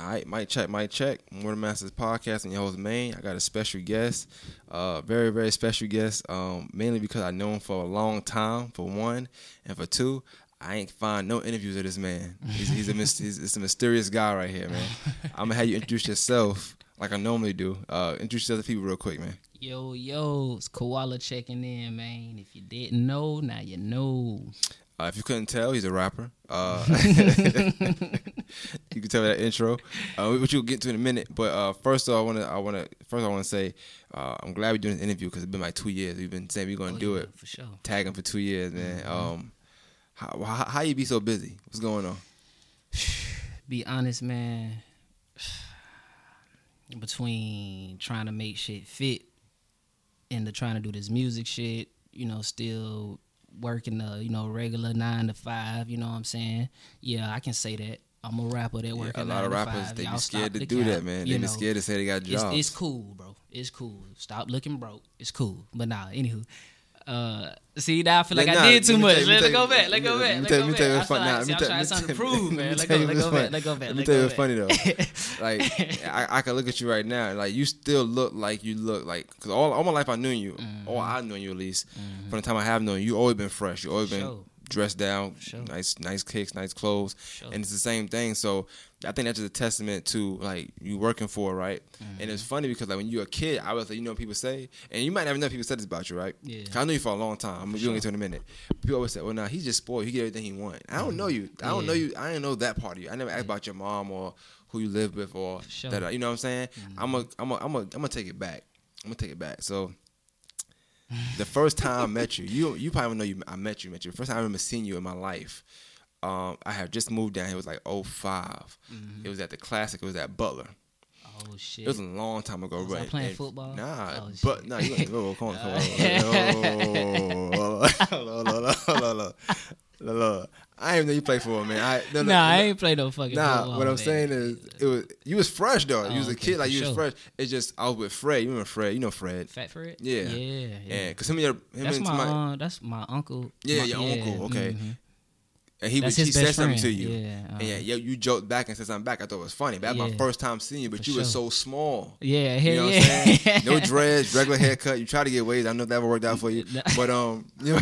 All right, mic check, mic check. More Masters podcast and your host Maine. I got a special guest, uh, very very special guest. Um, mainly because I know him for a long time. For one, and for two, I ain't find no interviews of this man. He's, he's a he's, he's a mysterious guy right here, man. I'm gonna have you introduce yourself like I normally do. Uh, introduce yourself to people real quick, man. Yo, yo, it's Koala checking in, man. If you didn't know, now you know. Uh, if you couldn't tell, he's a rapper. Uh, you can tell by that intro, uh, which you'll get to in a minute. But uh, first, of all, I want to, I want to, first, I want to say, uh, I'm glad we're doing this interview because it's been like two years. We've been saying we're going to Oh, do yeah, it, for sure. tagging for two years, man. Mm-hmm. Um, how, how, how you be so busy? What's going on? Be honest, man. Between trying to make shit fit and the trying to do this music shit, you know, still working the, you know, regular nine to five, you know what I'm saying? Yeah, I can say that. I'm a rapper that Yeah, work a lot of rappers five. they Y'all be scared to do that, man. They be scared to say they got it's, jobs. it's cool, bro. It's cool. Stop looking broke. It's cool. But nah, anywho. Uh, see, now I feel like Nah, I did too much. you- Let, let go back. Let go back. Let go let me tell you back. I feel. Nah, like let see, I'm trying let something me to prove, man. Let go. tell Let go back. Let go back. Let me tell you what's funny back. though. Like I, I can look at you right now. Like you still look like you look like because all, all my life I knew you, or I knew you at least. From the time I have known you, you always been fresh. You always been dressed down, nice nice kicks, nice clothes, and it's the same thing. So I think that's just a testament to like you working for right. And it's mm-hmm. funny because like when you're a kid, I was like you know what people say, and you might never know people said this about you, right? Yeah. I knew you for a long time. I'm gonna get to it in a minute. People always say, "Well, nah, he's just spoiled. He get everything he want." I don't mm-hmm. know you. I don't Yeah. know you. I didn't know that part of you. I never asked about your mom or who you live with or Sure. that. You know what I'm saying? Mm-hmm. I'm a, I'm a, I'm a, I'm gonna take it back. I'm gonna take it back. So. The first time I met you, you you probably know you. I met you, met you. The first time I remember seeing you in my life, um, I had just moved down. here. It was like 5 It was at the classic. It was at Butler. Oh shit. It was a long time ago. Was I playing and- football? Nah, Oh, but nah, you ain't. Whoa, whoa, come on, come on. I didn't know you played for man. I, no, no, Nah, I no. ain't play no fucking Nah, football, what I'm man. saying is, it was you was fresh though. you was Oh, a okay, kid, like you was sure. fresh. It's just I was with Fred. You remember Fred? You know Fred? Fat it. Yeah. Yeah, yeah. Yeah, cause him and your him That's and my, somebody- uh, that's my uncle. Yeah, My- your uncle, okay. mhm. And he was he said something friend. to you. Yeah, And yeah, uh-huh. yeah, you joked back and said something back. I thought it was funny. But that's my first time seeing you, but you were so small. Yeah, You know what. I'm saying? No dreads, regular haircut. You try to get waves. I know that worked out for you. But um, you know,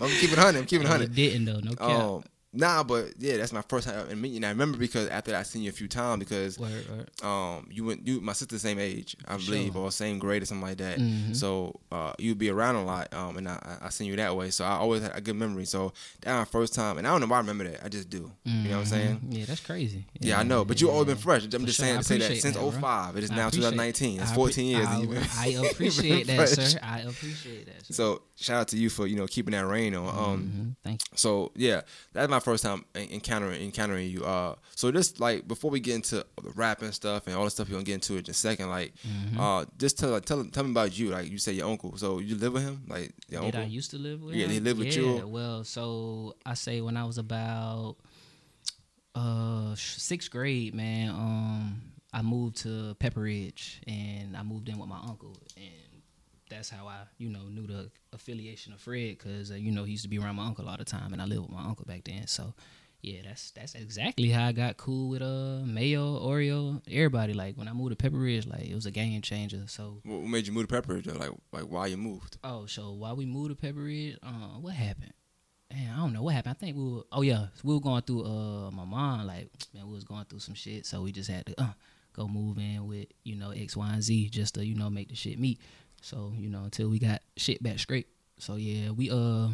I'm keeping hundred. I'm keeping hundred. it didn't though. No cap. Um, nah, but yeah, that's my first time and meeting. I remember because after that, I seen you a few times because word, word. um you went you my sister's the same age I For believe or same grade or something like that. Mhm. So uh you'd be around a lot um and I I seen you that way. So I always had a good memory. So that my first time and I don't know why I remember that. I just do. You know what I'm saying? Mhm. Yeah, that's crazy. Yeah, I know, but you always been fresh. I'm For just sure. saying to say that since that, bro. 05. It is now 2019. It's 14 appre- years. I, and you've been- I appreciate that, sir. I appreciate that. Sir. So shout out to you for you know keeping that rain on. Um, Mhm. thank you. so yeah, that's my first time encountering encountering you. Uh, so just like before we get into the rap and stuff and all the stuff you're gonna get into in a second, like, Mm-hmm. uh, just tell tell tell me about you. Like you say your uncle. So you live with him, like your Did uncle. I used to live with Yeah, him? he lived with you. yeah, you. Well, so I say when I was about uh sixth grade, man, um, I moved to Pepperidge and I moved in with my uncle and that's how I, you know, knew the affiliation of Fred because uh, you know he used to be around my uncle all the time, and I lived with my uncle back then. So, yeah, that's that's exactly how I got cool with uh Mayo, Oreo, everybody. Like when I moved to Pepperidge, like it was a game changer. So, What made you move to Pepperidge? Though? Like like why you moved? Oh, so while we moved to Pepperidge, uh, what happened? Man, I don't know what happened. I think we were. Oh yeah, we were going through. Uh, my mom like, man, we was going through some shit, so we just had to uh, go move in with you know X, Y, and Z just to you know make the shit meet. So you know until we got shit back straight. So yeah, we uh,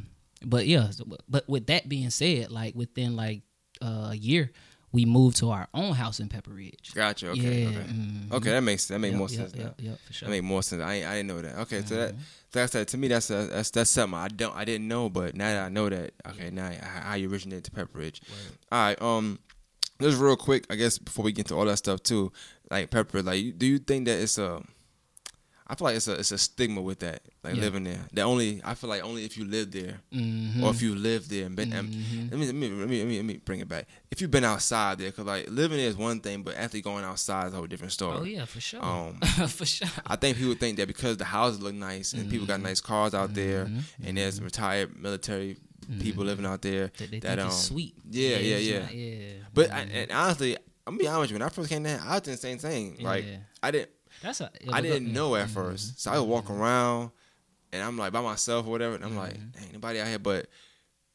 but yeah, but- with that being said, like within like uh, a year, we moved to our own house in Pepperidge. Gotcha. Okay. yeah, Okay. mhm. Okay, that makes that make Yep, more yep, sense. now. Yep, for sure. That make more sense. I I didn't know that. Okay, so that Mm-hmm. that's that to me. That's a, that's that's something I don't I didn't know, but now that I know that, okay, now I- how you originated to Pepperidge. Word. All right, um, just real quick, I guess before we get to all that stuff too, like Pepper, like, do you think that it's a I feel like it's a it's a stigma with that, like Yeah. living there. That only I feel like only if you live there, Mhm. or if you live there and been. Mhm. let me, let me let me let me let me bring it back. If you've been outside there, cause like living there is one thing, but actually going outside is a whole different story. Oh yeah, for sure. Um, for sure. I think people think that because the houses look nice and people got Mm-hmm. nice cars out there, and there's retired military people living out there. That they that, think um, sweet. yeah, yeah, yeah. not- yeah. But I, and honestly, I'm gonna be honest with you. When I first came there, I was doing the same thing. Like Yeah. I didn't That's a. I didn't yeah. know at Mhm. first. So I would walk around and I'm like by myself or whatever. And I'm like, Mm-hmm. ain't nobody out here. But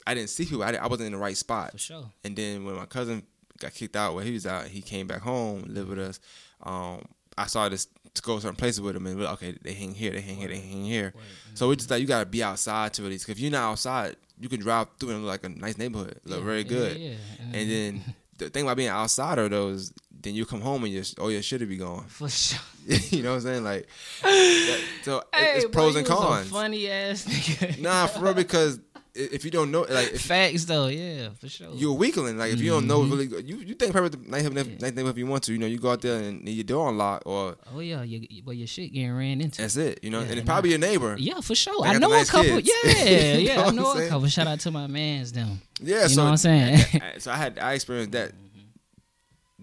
I didn't see people. I, I wasn't in the right spot. For sure. And then when my cousin got kicked out where he was out, he came back home, lived with us. Um, I started to, to go certain places with him and we're like, okay, they hang here, they hang here, they hang here. So we just like you gotta be outside to really. Cause if you're not outside, you can drive through and look like a nice neighborhood, look Yeah, very yeah, good. Yeah, And then the thing about being outsider though is then you come home and your all your shit will be gone. for sure. you know what I'm saying? Like, that- so it- it's pros and cons. funny ass nigga. Nah, for real, because if you don't know, like, if Facts though, yeah, for sure. you're a weakling, like, if you don't know Mhm. really, you you think probably the neighborhood if you want to, you know, you go out there and your door unlocked, or oh yeah, you, well your shit getting ran into. that's it, you know, Yeah, and it's and probably your neighbor. Yeah, for sure. I know nice a couple. kids. Yeah, yeah, know I know a couple. Shout out to my man's them. Yeah, You so know what I'm saying? so I had I experienced that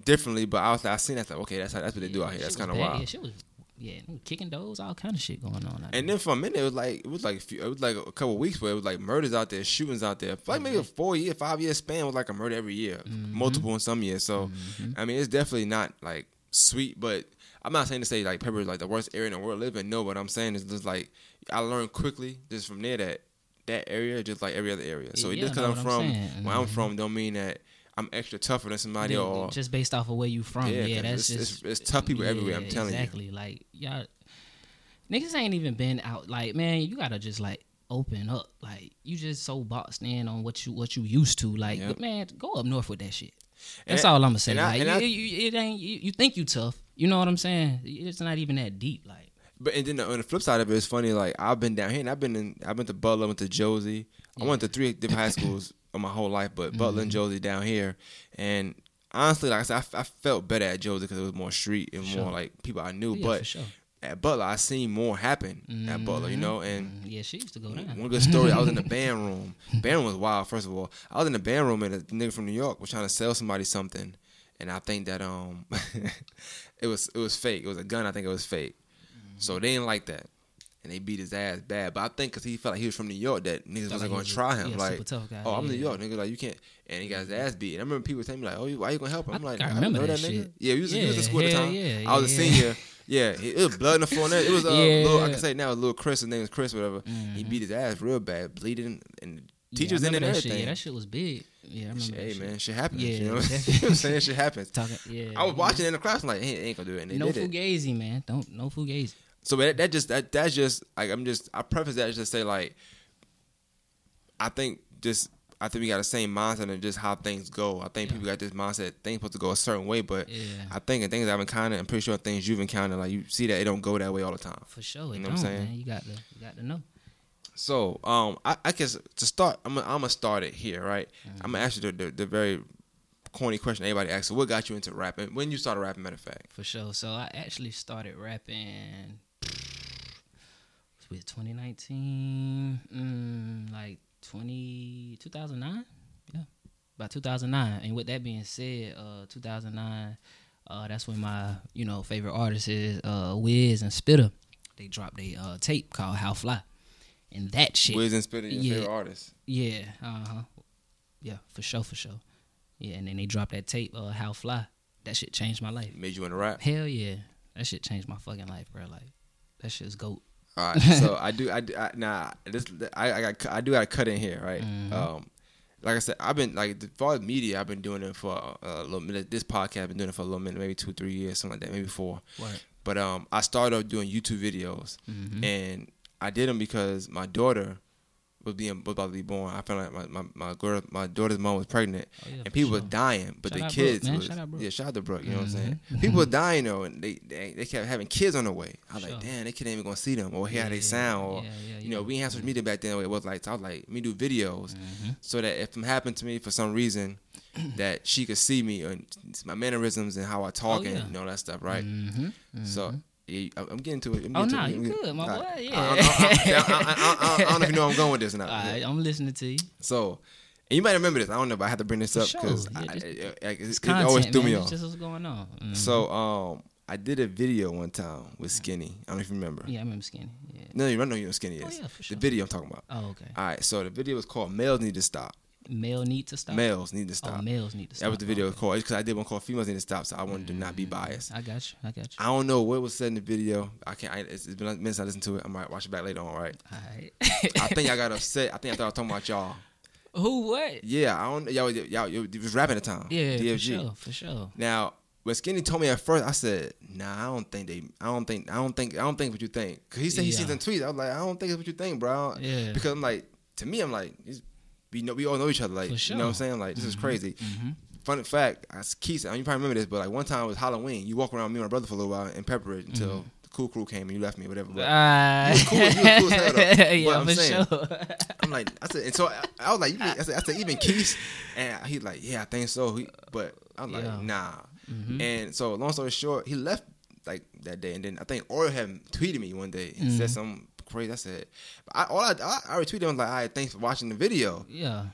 differently, but I was I seen that like okay, that's how, that's what they do out here. That's kind of wild. Yeah, shit was yeah, kicking doors, all kind of shit going on. Out And then for a minute, it was like it was like a few, it was like a couple weeks where it was like murders out there, shootings out there. Like maybe a four year, five year span was like a murder every year, Mm-hmm. multiple in some years. So I mean, it's definitely not like sweet, but I'm not saying to say like Pepper is like the worst area in the world living. No, what I'm saying is just like I learned quickly just from there that that area just like every other area. So Yeah, just because I'm I'm from saying. where I'm Mhm. from, don't mean that I'm extra tougher than somebody or just based off of where you from. Yeah, that's it's, just it's, it's tough people everywhere. I'm yeah, telling you. exactly. Like y'all, niggas ain't even been out. Like man, you gotta just like open up. Like you just so boxed in on what you what you used to. Like Yep. man, go up north with that shit. That's I- all I'm gonna say. and I- like I- you, you, it ain't you, you think you tough. You know what I'm saying? It's not even that deep. Like But and then on the flip side of it, it's funny. Like I've been down here, and I've been in. I've been to Butler, went to Josey. I went to three different high schools my whole life, but Butler Mm-hmm. and Josey down here. And honestly, like I said, I felt better at Josey because it was more street and Sure. more like people I knew. yeah, but sure. at Butler, I seen more happen at Butler, you know. And Mm, yeah, she used to go down. one good story, I was in the band room. Band room was wild. First of all, I was in the band room, and a nigga from New York was trying to sell somebody something, and I think that um, it was it was fake. It was a gun. I think it was fake. So they didn't like that, and they beat his ass bad. But I think because he felt like he was from New York, that niggas wasn't like gonna was try him. yeah, like, super tough guy, oh, I'm New. York, nigga. Like you can't. And he got his ass beat. And I remember people telling me like, oh, why you gonna help him? I'm like, I I don't remember know that that nigga. shit. Yeah, he was, he was in school at the time. yeah, I was a senior. Yeah, it was blood in the floor. It was uh, little, I can say now, a little Chris. His name is Chris, whatever. He beat his ass real bad, bleeding, and teachers in it and that shit. everything. Yeah, that shit was big. Yeah, I remember that hey shit. man, shit happens. Yeah, you know what. I'm saying? Shit happens. Talking, yeah. I was yeah. watching in the class, I'm like, he ain't gonna do it, and they No did it. fugazi, man. Don't no fugazi. So that, that just that that's just like I'm just I preface that just to say like I think just I think we got the same mindset and just how things go. I think Yeah. people got this mindset things supposed to go a certain way, but Yeah. I think and things I've encountered, I'm pretty sure things you've encountered, like you see that it don't go that way all the time. For sure, You know what I'm saying? man. You got to, you got to know. So, um, I, I guess to start, I'm gonna, I'm gonna start it here, right? I'm gonna ask you the, the, the very corny question everybody asks. So, what got you into rapping? When you started rapping, matter of fact. For sure. So I actually started rapping with 2019, mm, like 20, 2009. Yeah, about 2009. And with that being said, uh, 2009, uh, that's when my you know favorite artists is uh, Wiz and Spitta. They dropped a uh, tape called How Fly, and that shit. Wiz and Spitta, your Yeah. favorite artist. Yeah, uh huh. Yeah, for sure, for sure. Yeah, and then they dropped that tape, uh, How Fly. That shit changed my life. Made you want to rap. Hell yeah, that shit changed my fucking life, bro. Like that shit's goat. All right, so I do, I, do, I nah, this, I, I got, I do got to cut in here, right? Mhm. Um, like I said, I've been like as far as media, I've been doing it for a little minute. This podcast, I've been doing it for a little minute, maybe two, three years, something like that, maybe four. Word. But um, I started off doing YouTube videos, Mhm. and I did them because my daughter was being was about to be born. I found like my my my, girl, my daughter's mom was pregnant, Oh, yeah, and people sure. were dying, but Shout the out Brooke, kids man. was Shout out Brooke. yeah, shout out to Brooke. You know what I'm saying? Mhm. People were dying though, and they they, they kept having kids on the way. I was Sure. like, damn, they couldn't even gonna see them or hear how they Yeah, sound, or yeah, yeah, you know, yeah. we didn't have social media back then. It was like so I was like, me do videos Mhm. so that if it happened to me for some reason, that she could see me and my mannerisms and how I talk Oh, yeah. and all that stuff, right? Mhm. So. Yeah, I'm I'm getting to it. I'm Oh, to nah, you good, my boy, yeah. I, I, I, I, don't know if you know where I'm going with this or not. All right, I'm listening to you. So, and you might remember this. I don't know, but I have to bring this up because it, it, It's it content, always threw me off. just what's going on. Mhm. So, um, I did a video one time with Skinny. I don't know if you remember. yeah, I remember Skinny. Yeah. No, you don't know who Skinny is. Oh, yeah, for sure. The video I'm talking about. Oh, okay. All right, so the video was called "Males Need to Stop." Male need to stop. Males need to Oh, stop. males need to stop. that was the video Okay. called because I did one called females need to stop, so I wanted to not be mm-hmm. biased. I got you. I got you. I don't know what was said in the video. I can't. I, it's, it's been a minute since I listened to it. I might watch it back later on. Right. All right. I think I got upset. I think I thought I was talking about y'all. Who? What? Yeah, I don't. Y'all, y'all, you was rapping at the time. Yeah, DFG. for sure. For sure. Now, when Skinny told me at first, I said, "Nah, I don't think they. I don't think. I don't think. I don't think what you think." Cause he said he Yeah. sees them tweets. I was like, "I don't think it's what you think, bro." Yeah. Because I'm like, to me, I'm like, we know we all know each other. Like, For you know what I'm saying? Like, this is crazy. Mm-hmm. Fun fact, I Keith, you probably remember this, but like one time it was Halloween. You walk around me and my brother for a little while in Pepperidge until Mm-hmm. the cool crew came and you left me, whatever. But Uh, was cool- you was cool as hell, though. But yeah, I'm saying- sure. I'm like, I said, and so I, I was like, you, I, said, I said, even Keith, and he's like, yeah, I think so. He, but I'm like, Yeah. nah. Mhm. And so, long story short, he left like that day, and then I think Oreo had tweeted me one day and said Mhm. Crazy. I said, I, all I, I, I retweeted him was like, all right, thanks for watching the video. Yeah.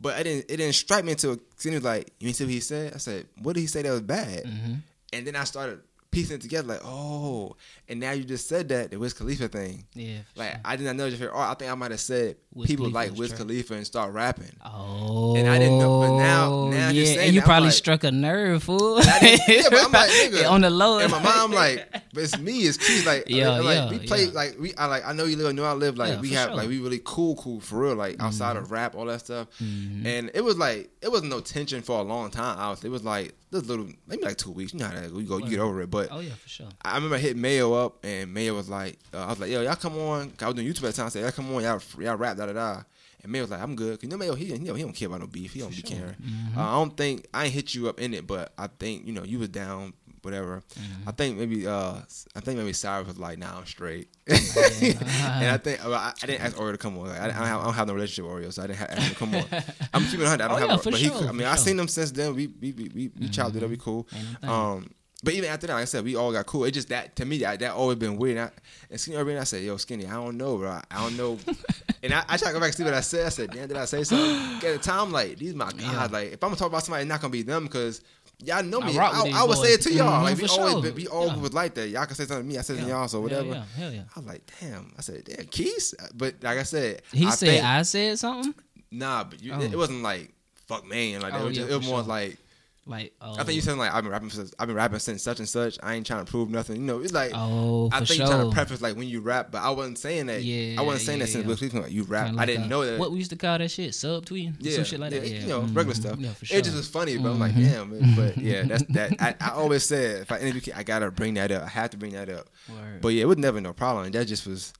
But it didn't, it didn't strike me until he was like, you mean see what he said? I said, what did he say that was bad? Mm-hmm. And then I started piecing it together, like, oh, and now you just said that the Wiz Khalifa thing. Yeah. Like sure. I did not know your art. I think I might have said Wiz people Khalifa like was Wiz trash. Khalifa and start rapping. Oh, And I didn't know- but now- now yeah, you're saying and you probably like- struck a nerve, fool. I yeah, but I'm like, nigga. on the low. And my mom like, but it's me, it's Keith. Like, Yeah, like, like, yeah, we play like we. I like I know you live, I know I live. Like Yeah, we have sure. like we really cool, cool for real. Like outside of rap, all that stuff. Mhm. And it was like it wasn't no tension for a long time. Honestly, it was like this little maybe like two weeks. You know how that we go, you get over it. But oh yeah, for sure. I remember I hit Mayo up, and Mayo was like, uh, I was like, yo, y'all come on. I was doing YouTube at the time. I said, y'all come on, y'all, y'all rap, da da da. And Mayo was like, I'm good. Cause you know Mayo, he, you know, he don't care about no beef. He don't be sure. caring. Mhm. Uh, I don't think I ain't hit you up in it, but I think you know you was down, whatever. Mhm. I think maybe uh, I think maybe Cyrus was like, nah, I'm straight. And I think well, I, I didn't ask Oreo to come on. Like, I, I, don't have, I don't have no relationship with Oreo, so I didn't have, ask him to come on. I'm keeping it 100. I don't Oh, have, yeah, a, but he, I mean, for I sure. seen him since then. We we we we, we chopped it up. We cool. Ain't no thing. Um, but even after that, like I said, we all got cool. It just that to me that that always been weird. And, I, and Skinny Urban, I said, "Yo, Skinny, I don't know, bro. I don't know." and I, I try to go back and see what I said. I said, "Damn, did I say something?" At the time, like these my guys. Yeah. Like if I'm gonna talk about somebody, it's not gonna be them because. Y'all know I me. I, I, these would say it to y'all. Mhm, Like we always sure. we all Yeah. was like that. Y'all can say something to me. I said it to y'all. So Hell whatever. yeah, hell yeah. I was like, damn. I said, damn, Keys. But like I said, He I said think- I said something. nah. But you, Oh. it, it wasn't like fuck man. Like it Oh, was, just, it was more sure. like Like, oh, I think you said like I've been rapping since I've been rapping since such and such. I ain't trying to prove nothing. You know, it's like oh, I think sure. you're trying to preface like when you rap, but I wasn't saying that. Yeah, I wasn't saying yeah, that since yeah. Smith like you rap. Kinda I didn't a- know that. What we used to call that shit, sub subtweeting, yeah, some shit like that. yeah, Yeah, you know, regular Mhm. stuff. Yeah, for sure. It just was funny, but I'm like, Mhm. damn. man. But yeah, that's that. I, I always said if I interview, I gotta bring that up. I have to bring that up. Word. But yeah, it was never no problem. That just was.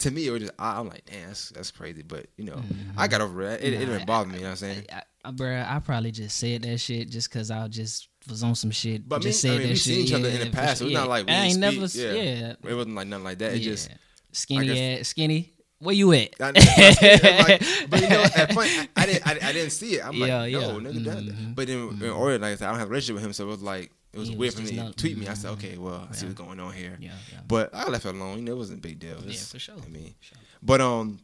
To me, it was just I, I'm like, damn, that's, that's crazy. But you know, mm-hmm. I got over it. It, it didn't bother me. You know what I'm saying? I, I, bruh, I probably just said that shit just cause I just was on some shit. But just me, I said mean, that we shit. seen each other in the past. sure. It was not like we I ain't speak, never. yeah. Yeah, It wasn't like nothing like that. It yeah. just skinny ass, skinny. Where you at? I, I- like, but you know, at point, I, I didn't, I, I didn't see it. I'm Yeah, like, yeah. no, nigga, that. Mhm. But then, in order, like I said, I don't have a relationship with him, so it was like, it was He weird was for me to tweet me. I said, mhm. okay, well, I see what's going on here. Yeah, yeah. But I left it alone. You know, it wasn't a big deal. Yeah, for sure. I mean, Sure. but um,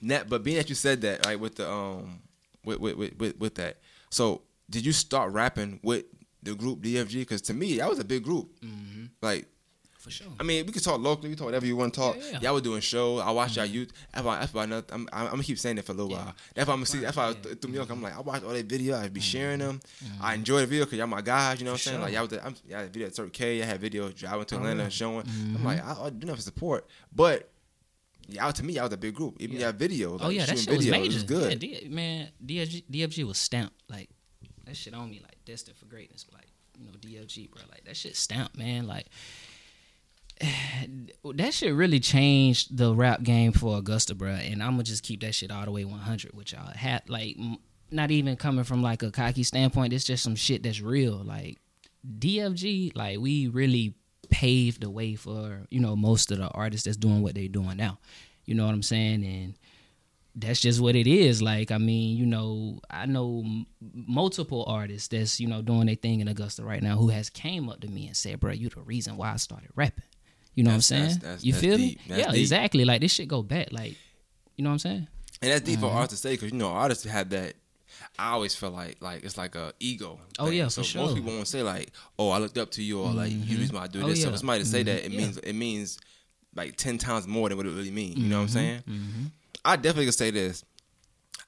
net. But being that you said that, like with the um, with with with with, with that. So did you start rapping with the group DFG? Because to me, that was a big group. hmm Like For sure. I mean, we could talk locally. We talk whatever you want to talk. Yeah, yeah. Y'all were doing shows. I watched y'all mm-hmm. youth. That's why. That's why. I'm, I'm, I'm gonna keep saying it for a little Yeah. while. That's why I'm gonna see. That's why Yeah. through New York, I'm like, I watched all that video. I be mm-hmm. sharing them. Mm-hmm. I enjoy the video because y'all my guys. You know what I'm saying? sure. Like y'all, the, I'm, y'all had video at Circle K. I had video driving to Oh, Atlanta yeah. showing. I'm Mhm. like, I, I do enough for support, but. Y'all to me, y'all was a big group. Even Yeah. y'all video, oh, like, oh yeah, that shit was videos, major. It was good. Yeah, D- man, DFG, DFG was stamped like that shit on me, like destined for greatness. Like you know, DFG, bro, like that shit stamped, man. Like that shit really changed the rap game for Augusta, bro. And I'm gonna just keep that shit all the way 100 with y'all. Had like not even coming from like a cocky standpoint. It's just some shit that's real. Like DFG, like we really paved the way for you know most of the artists that's doing what they're doing now. You know what I'm saying? And that's just what it is. Like, I mean, you know, I know m- multiple artists that's you know doing their thing in Augusta right now who has came up to me and said, "Bro, you the reason why I started rapping." You know That's- what I'm saying? that's- that's- you feel me? Yeah, deep. exactly. Like this shit go back. Like, you know what I'm saying? And that's deep Mm-hmm. for artists to say because you know artists have that. I always feel like like it's like a ego. Oh, thing. yeah, so for sure. most people won't say like, "Oh, I looked up to you," or like, "You reason why I do Oh, this." So yeah. for somebody to say that, it Mhm. means it means like ten times more than what it really means. You know what I'm saying? Mm-hmm. I definitely could say this.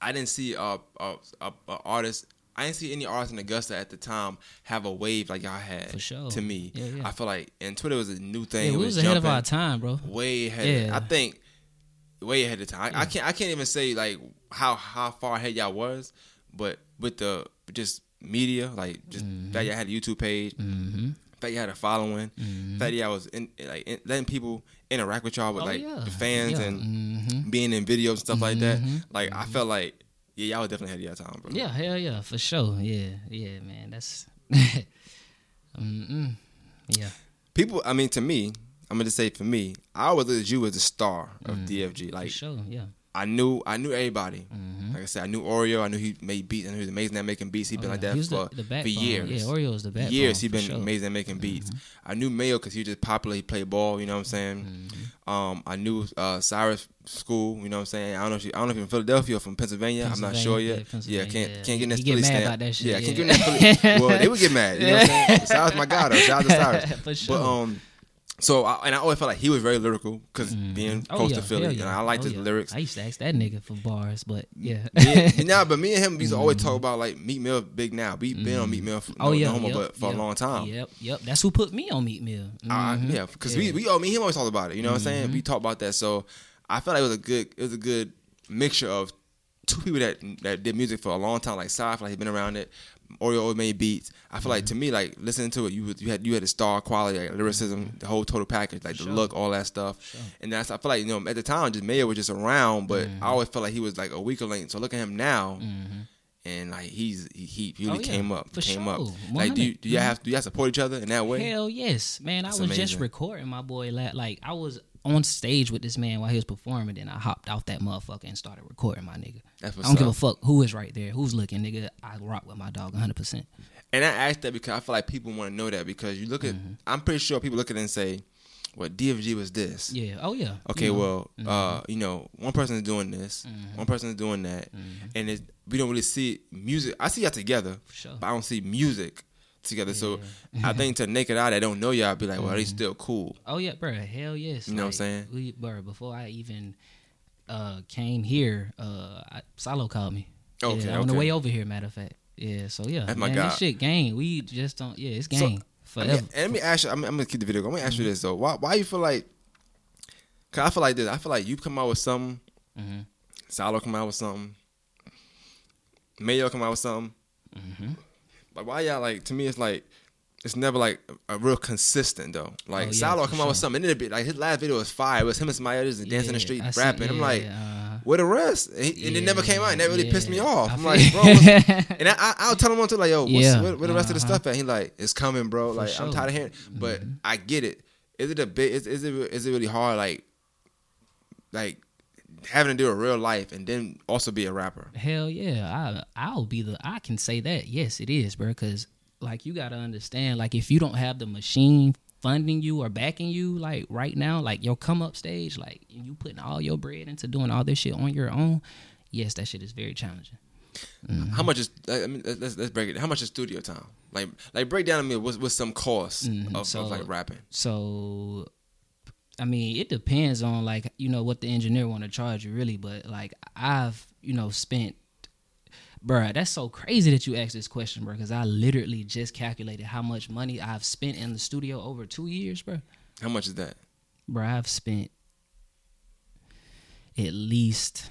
I didn't see a a, a, a artist. I didn't see any artists in Augusta at the time have a wave like y'all had. For sure. To me, Yeah, yeah. I feel like and Twitter was a new thing. Yeah, it we was, was ahead of our time, bro. way ahead. Yeah. I think way ahead of time. I, I can't I can't even say like how how far ahead y'all was, but with the just media, like just that y'all had a YouTube page, Mm-hmm. that you had a following, that y'all was in, like in, letting people interact with y'all with Oh, like the fans and Mhm. being in videos and stuff like that. Mhm. Like I felt like yeah, y'all definitely of your time, bro. Yeah, hell yeah, for sure. Yeah, yeah, man. That's. Mm-mm. Yeah. People, I mean, to me, I'm gonna say for me, I always look at you as the star of mm-hmm. DFG. For Like sure. Yeah. I knew, I knew everybody. Mhm. Like I said, I knew Oreo. I knew he made beats. I knew he was amazing at making beats. He'd been Oh, like that for, the, the for years. Yeah, Oreo is the backbone. years he for been sure. Mm-hmm. amazing at making beats. I knew Mayo because he was just popular. He played ball. You know what I'm saying? Mm-hmm. Um, I knew uh, Cyrus School. You know what I'm saying? I don't know. If you, I don't know if you're from Philadelphia or from Pennsylvania. I'm not sure yet. yeah, Yeah, can't yeah. can't get in that Philly mad stamp. about that shit, Yeah, can't get in that Philly. well, they would get mad. You know what I'm saying? Cyrus my god, though. Shout out to Cyrus. For sure. But um, so I, and I always felt like he was very lyrical because being Oh, close yeah, to Philly, and yeah. I liked Oh, his yeah. lyrics. I used to ask that nigga for bars, but yeah. yeah nah, but me and him we used to always talk about like Meek Mill big now. We been on Meek Mill for, oh no, yeah, no homo, yep, but for yep, a long time. Yep, yep. That's who put me on Meek Mill. Mhm. yeah, because Yeah. Mm-hmm. we we oh me and him always talked about it. You know what I'm saying? We talked about that. So I felt like it was a good it was a good mixture of two people that that did music for a long time. Like feel like he been around it. Oreo made beats. I feel like mm-hmm. to me, like listening to it, you you had you had the star quality, like lyricism, mm-hmm. the whole total package, like the Sure. look, all that stuff. And that's I feel like you know at the time, just Mayo was just around, but Mm-hmm. I always felt like he was like a weaker link. So look at him now. Mm-hmm. And like he's he, he really Oh, yeah. came up, For came sure. up. Like do you, do you have do you have support each other in that way? Hell yes, man. I That's was just recording my boy. Like I was on stage with this man while he was performing. Then I hopped off that motherfucker and started recording my nigga. I don't give a fuck who is right there, who's looking, nigga. I rock with my dog 100. percent And I asked that because I feel like people want to know that because you look at, Mm-hmm. I'm pretty sure people look at it and say, well, DFG was this. Yeah. Oh yeah. Okay, You well, Mm-hmm. uh, you know, one person is doing this, one person is doing that, Mm-hmm. and it, we don't really see music. I see y'all together, sure. but I don't see music together. So I think to naked eye that don't know y'all, be like, well, Mm-hmm. they still cool. Oh yeah, bro. Hell yes. You know what I'm saying? We, bro, before I even uh, came here, uh, I, Salo called me. Okay, yeah, on the way over here. Matter of fact. Yeah. So yeah, That's my man, guy. this shit game. We just don't. Yeah, it's So, gang I mean, let me ask you. I'm, I'm gonna keep the video. going. I'm gonna ask you this though. Why? Why you feel like? Cause I feel like this. I feel like you come out with something. hmm Salo come out with something. Mayo come out with something. hmm Like why y'all like? To me, it's like it's never like a, a real consistent though. Like Oh, yeah, Salo for come out with something. And then it be like his last video was fire. It was him and somebody else dancing in the street I see- rapping. I'm like, uh, where the rest? And, he, and it never came out. And that really pissed me off. I'm like, bro. and I, I, I'll tell him on to like, yo, what's, Yeah, where, where the rest of the uh-huh. stuff at? He like, it's coming, bro. like, I'm. Mm-hmm. tired of hearing. But I get it. Is it a bit? Is, is it is it really hard? Like, like having to do a real life and then also be a rapper. Hell yeah, I I'll be the I can say that. Yes, it is, bro. Because like you gotta understand, like if you don't have the machine funding you or backing you, like right now, like your come up stage, like and you putting all your bread into doing all this shit on your own. Yes, that shit is very challenging. How much is? I mean, let's let's break it. How much is studio time? Like like break down to me what's what's some cost Mhm, of, so- of like rapping. So, I mean, it depends on like you know what the engineer want to charge you really, but like I've you know spent, bruh, that's so crazy that you asked this question, bro, because I literally just calculated how much money I've spent in the studio over two years, bro. How much is that? Bro, I've spent at least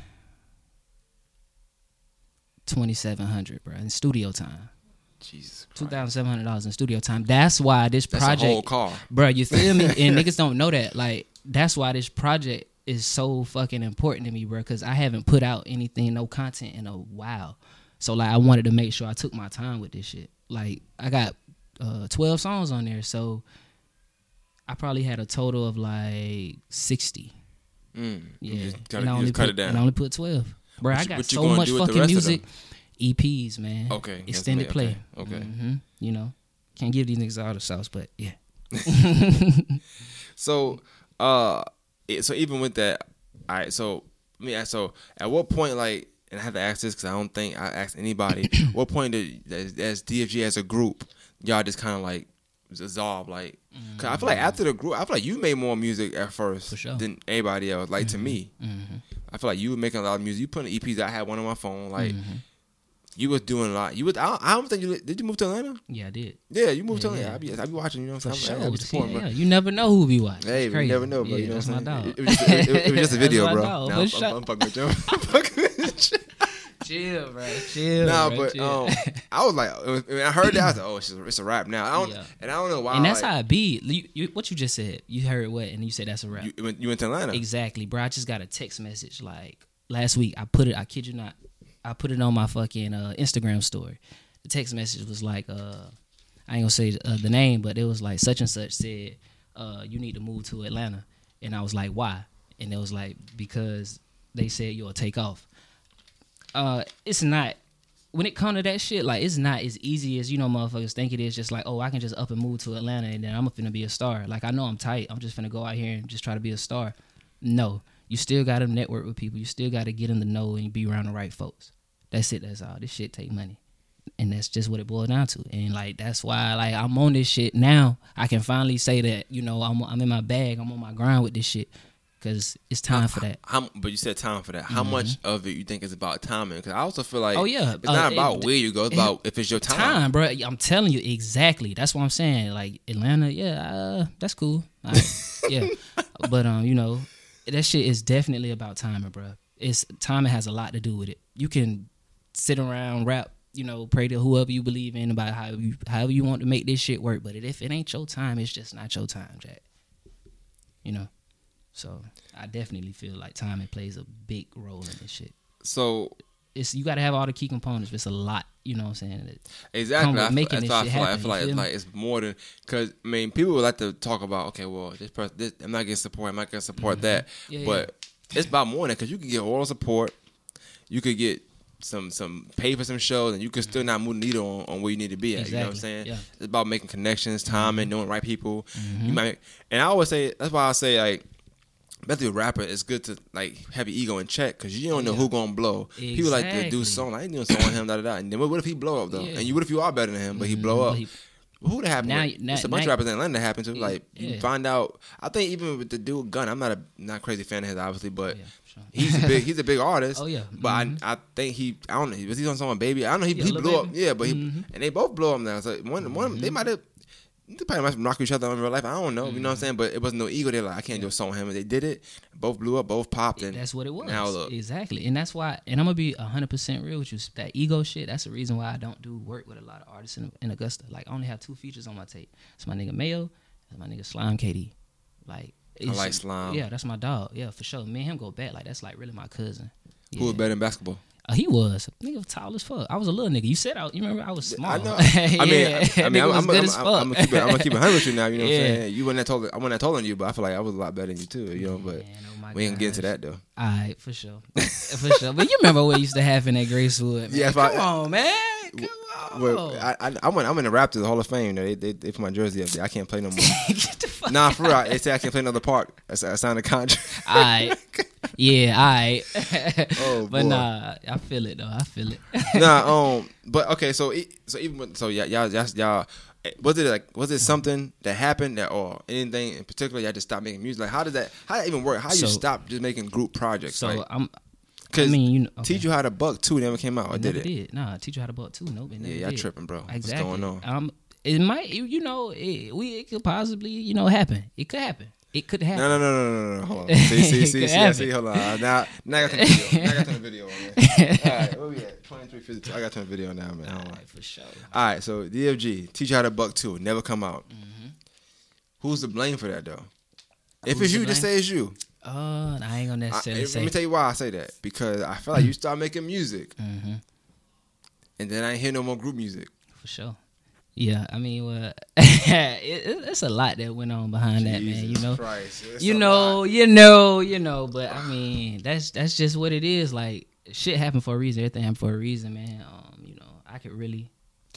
twenty seven hundred, bro, in studio time. Jesus Two thousand seven hundred dollars in studio time. That's why this That's project a whole car. bro. You feel me? and niggas don't know that. Like that's why this project is so fucking important to me, bro. Because I haven't put out anything, no content in a while. So like, I wanted to make sure I took my time with this shit. Like I got uh, twelve songs on there, so I probably had a total of like sixty. Mm. Yeah, just cut, and I only put, it down. And I only put twelve. Bro, What I got so much do with the fucking music. EPs, man. Okay, extended play. okay, okay. hmm You know, can't give these niggas all the sauce, but yeah. So, uh, so even with that, all right. So, let me ask. So, at what point, like, and I have to ask this because I don't think I asked anybody. what point did as, as DFG as a group, y'all just kind of like dissolve? Like, cause I feel like after the group, I feel like you made more music at first sure. than anybody else. Like to me, hmm I feel like you were making a lot of music. You put putting EPs. I had one on my phone. Like Mhm. You was doing a lot. You was. I don't, I don't think you did. You move to Atlanta? Yeah, I did. Yeah, you moved to Atlanta. yeah. I be, I be watching. You know what For I'm saying? sure. I be See, supporting, yeah, bro. you never know who be watching. Hey, crazy. never know, bro. Yeah, you know that's what I'm saying? dog. It, it was just, it, it was just a video, bro. dog. For I'm, sure. I'm, I'm fucking with you. I'm fucking with you. Chill, bro. Chill. Nah, bro, but chill. um, I was like, was- when I heard that, I was like, oh, it's, a, it's a rap now. I don't, Yeah. and I don't know why. and that's like, how it be. You, you, what you just said. You heard what, and you said that's a rap. you, went- you went to Atlanta. Exactly, bro. I just got a text message like last week. I put it. I kid you not. I put it on my fucking uh, Instagram story. The text message was like, uh, I ain't gonna say uh, the name, but it was like such and such said, uh, you need to move to Atlanta, and I was like, why? And it was like because they said you'll take off. Uh, it's not. When it come to that shit, like it's not as easy as you know motherfuckers think it is. Just like, oh, I can just up and move to Atlanta and then I'm gonna finna be a star. Like I know I'm tight. I'm just finna go out here and just try to be a star. No, you still got to network with people. You still got to get in the know and be around the right folks. That's it. That's all. This shit take money, and that's just what it boils down to. And like that's why like I'm on this shit now. I can finally say that you know I'm I'm in my bag. I'm on my grind with this shit because it's time for that. How, but you said time for that. How much of it you think is about timing? Because I also feel like, Mm-hmm. Oh, yeah. it's Uh, not it- about where you go. It's about if it's your time. Time, bro. I'm telling you exactly. That's what I'm saying. Like Atlanta, yeah, uh, that's cool. Right. yeah, but um, you know, that shit is definitely about timing, bro. It's timing has a lot to do with it. You can sit around, rap, you know, pray to whoever you believe in about how you however you want to make this shit work. But if it ain't your time, it's just not your time, Jack. You know. So I definitely feel like timing plays a big role in this shit. So It's you got to have all the key components. It's a lot, you know what I'm saying? It- exactly, I feel, making that's this I shit feel like I feel like feel like it's more than because I mean people would like to talk about okay, well this person, this, I'm not getting support, I'm not getting support that, Mm-hmm. Yeah, but it's about more than because you can get oral support, you could get some some pay for some shows, and you can still not move the needle on, on where you need to be at. You know what I'm saying? yeah. Mm-hmm. It's about making connections, time, and knowing right people. You might, and I always say that's why I say like. Especially a rapper, it's good to like have your ego in check because you don't know Yeah. who gonna blow. People like to do Exactly. song. I ain't doing song on him, da da da. And then what, if he blow up though? Yeah. And you, what if you are better than him, but he Mhm, blow up? he- Who that happened? Now- with? now- It's a bunch now- of rappers in Atlanta that happened to. Like you Yeah. find out. I think even with the dude Gun, I'm not a not crazy fan of his, obviously, but Yeah, sure. he's a big he's a big artist. Oh, yeah. but Mhm. I I think he I don't know was he on with Baby? I don't know he, Yeah, he blew up. Yeah, but he Mhm. and they both blow up now. So one one they might have. They probably might knock each other in real life. I don't know. You know what I'm mm-hmm. saying? But it wasn't no ego. They're like, I can't do a song with him. And they did it. Both blew up. Both popped. And That's what it was. Now look. Exactly. And that's why, and I'm going to be 100% real with you. That ego shit, that's the reason why I don't do work with a lot of artists in, in Augusta. Like, I only have two features on my tape. It's my nigga Mayo and my nigga Slime KD. Like, it's- like Slime. Yeah, that's my dog. Yeah, for sure. Me and him go back. Like, that's like really my cousin. Who was better in basketball? Uh, he was nigga tall as fuck. I was a little nigga. You said I, you remember I was small. I know. yeah, I mean, I, I mean, I'm, I'm, good I'm, as I'm. I'm gonna keep it. I'm gonna keep it hundred with you now. You know what Yeah. I'm saying? You wasn't that taller. I wasn't that taller than you, but I feel like I was a lot better than you too. You know, but Man, oh we ain't get into that though. All right, for sure, for sure. But you remember what used to happen at Gracewood? Man. Yeah, come I- on, man, come on. Well, I, I, I'm in, I'm in the Raptors Hall of Fame. They, they, they put my jersey up there. I can't play no more. Get the fuck. nah, for real. They say I can't play another park. I signed a contract. All right, yeah, all right. Oh, but boy. nah, I feel it though. I feel it. nah, um, but okay. So, so even when, so y'all, y'all, y'all, y'all, eh, was it like, was it something that happened that, or anything in particular? Y'all just stopped making music. Like, how did that? How did that even work? How you stop just making group projects? so like, I'm. I mean, you know, okay. teach you how to buck too never came out. It did it? did. Nah, teach you how to buck too. Nope, never Yeah, y'all did. tripping, bro. Exactly. What's going on? Um, it might, you know, it, we it could possibly, you know, happen. It could happen. It could happen. No, no, no, no, no, no. Hold on. See, see, see, see, see. Hold on. Now, now I got to the video. Now I got to the video, man. All right, where we at? Twenty-three fifty-two. I got to the video now, man. All on. right, for sure. All right, so DFG, teach you how to buck two, never come out. Mm-hmm. Who's to blame for that though? If it's you, just say it's you. Uh, I ain't gonna I, necessarily let me tell you why I say that because I feel like you start making music, hmm and then I ain't hear no more group music. For sure. Yeah, I mean, well, it, it, it's a lot that went on behind that, man. You know, Christ, you know, lot. you know, you know. But I mean, that's that's just what it is. Like shit happened for a reason. Everything happened for a reason, man. Um, you know, I could really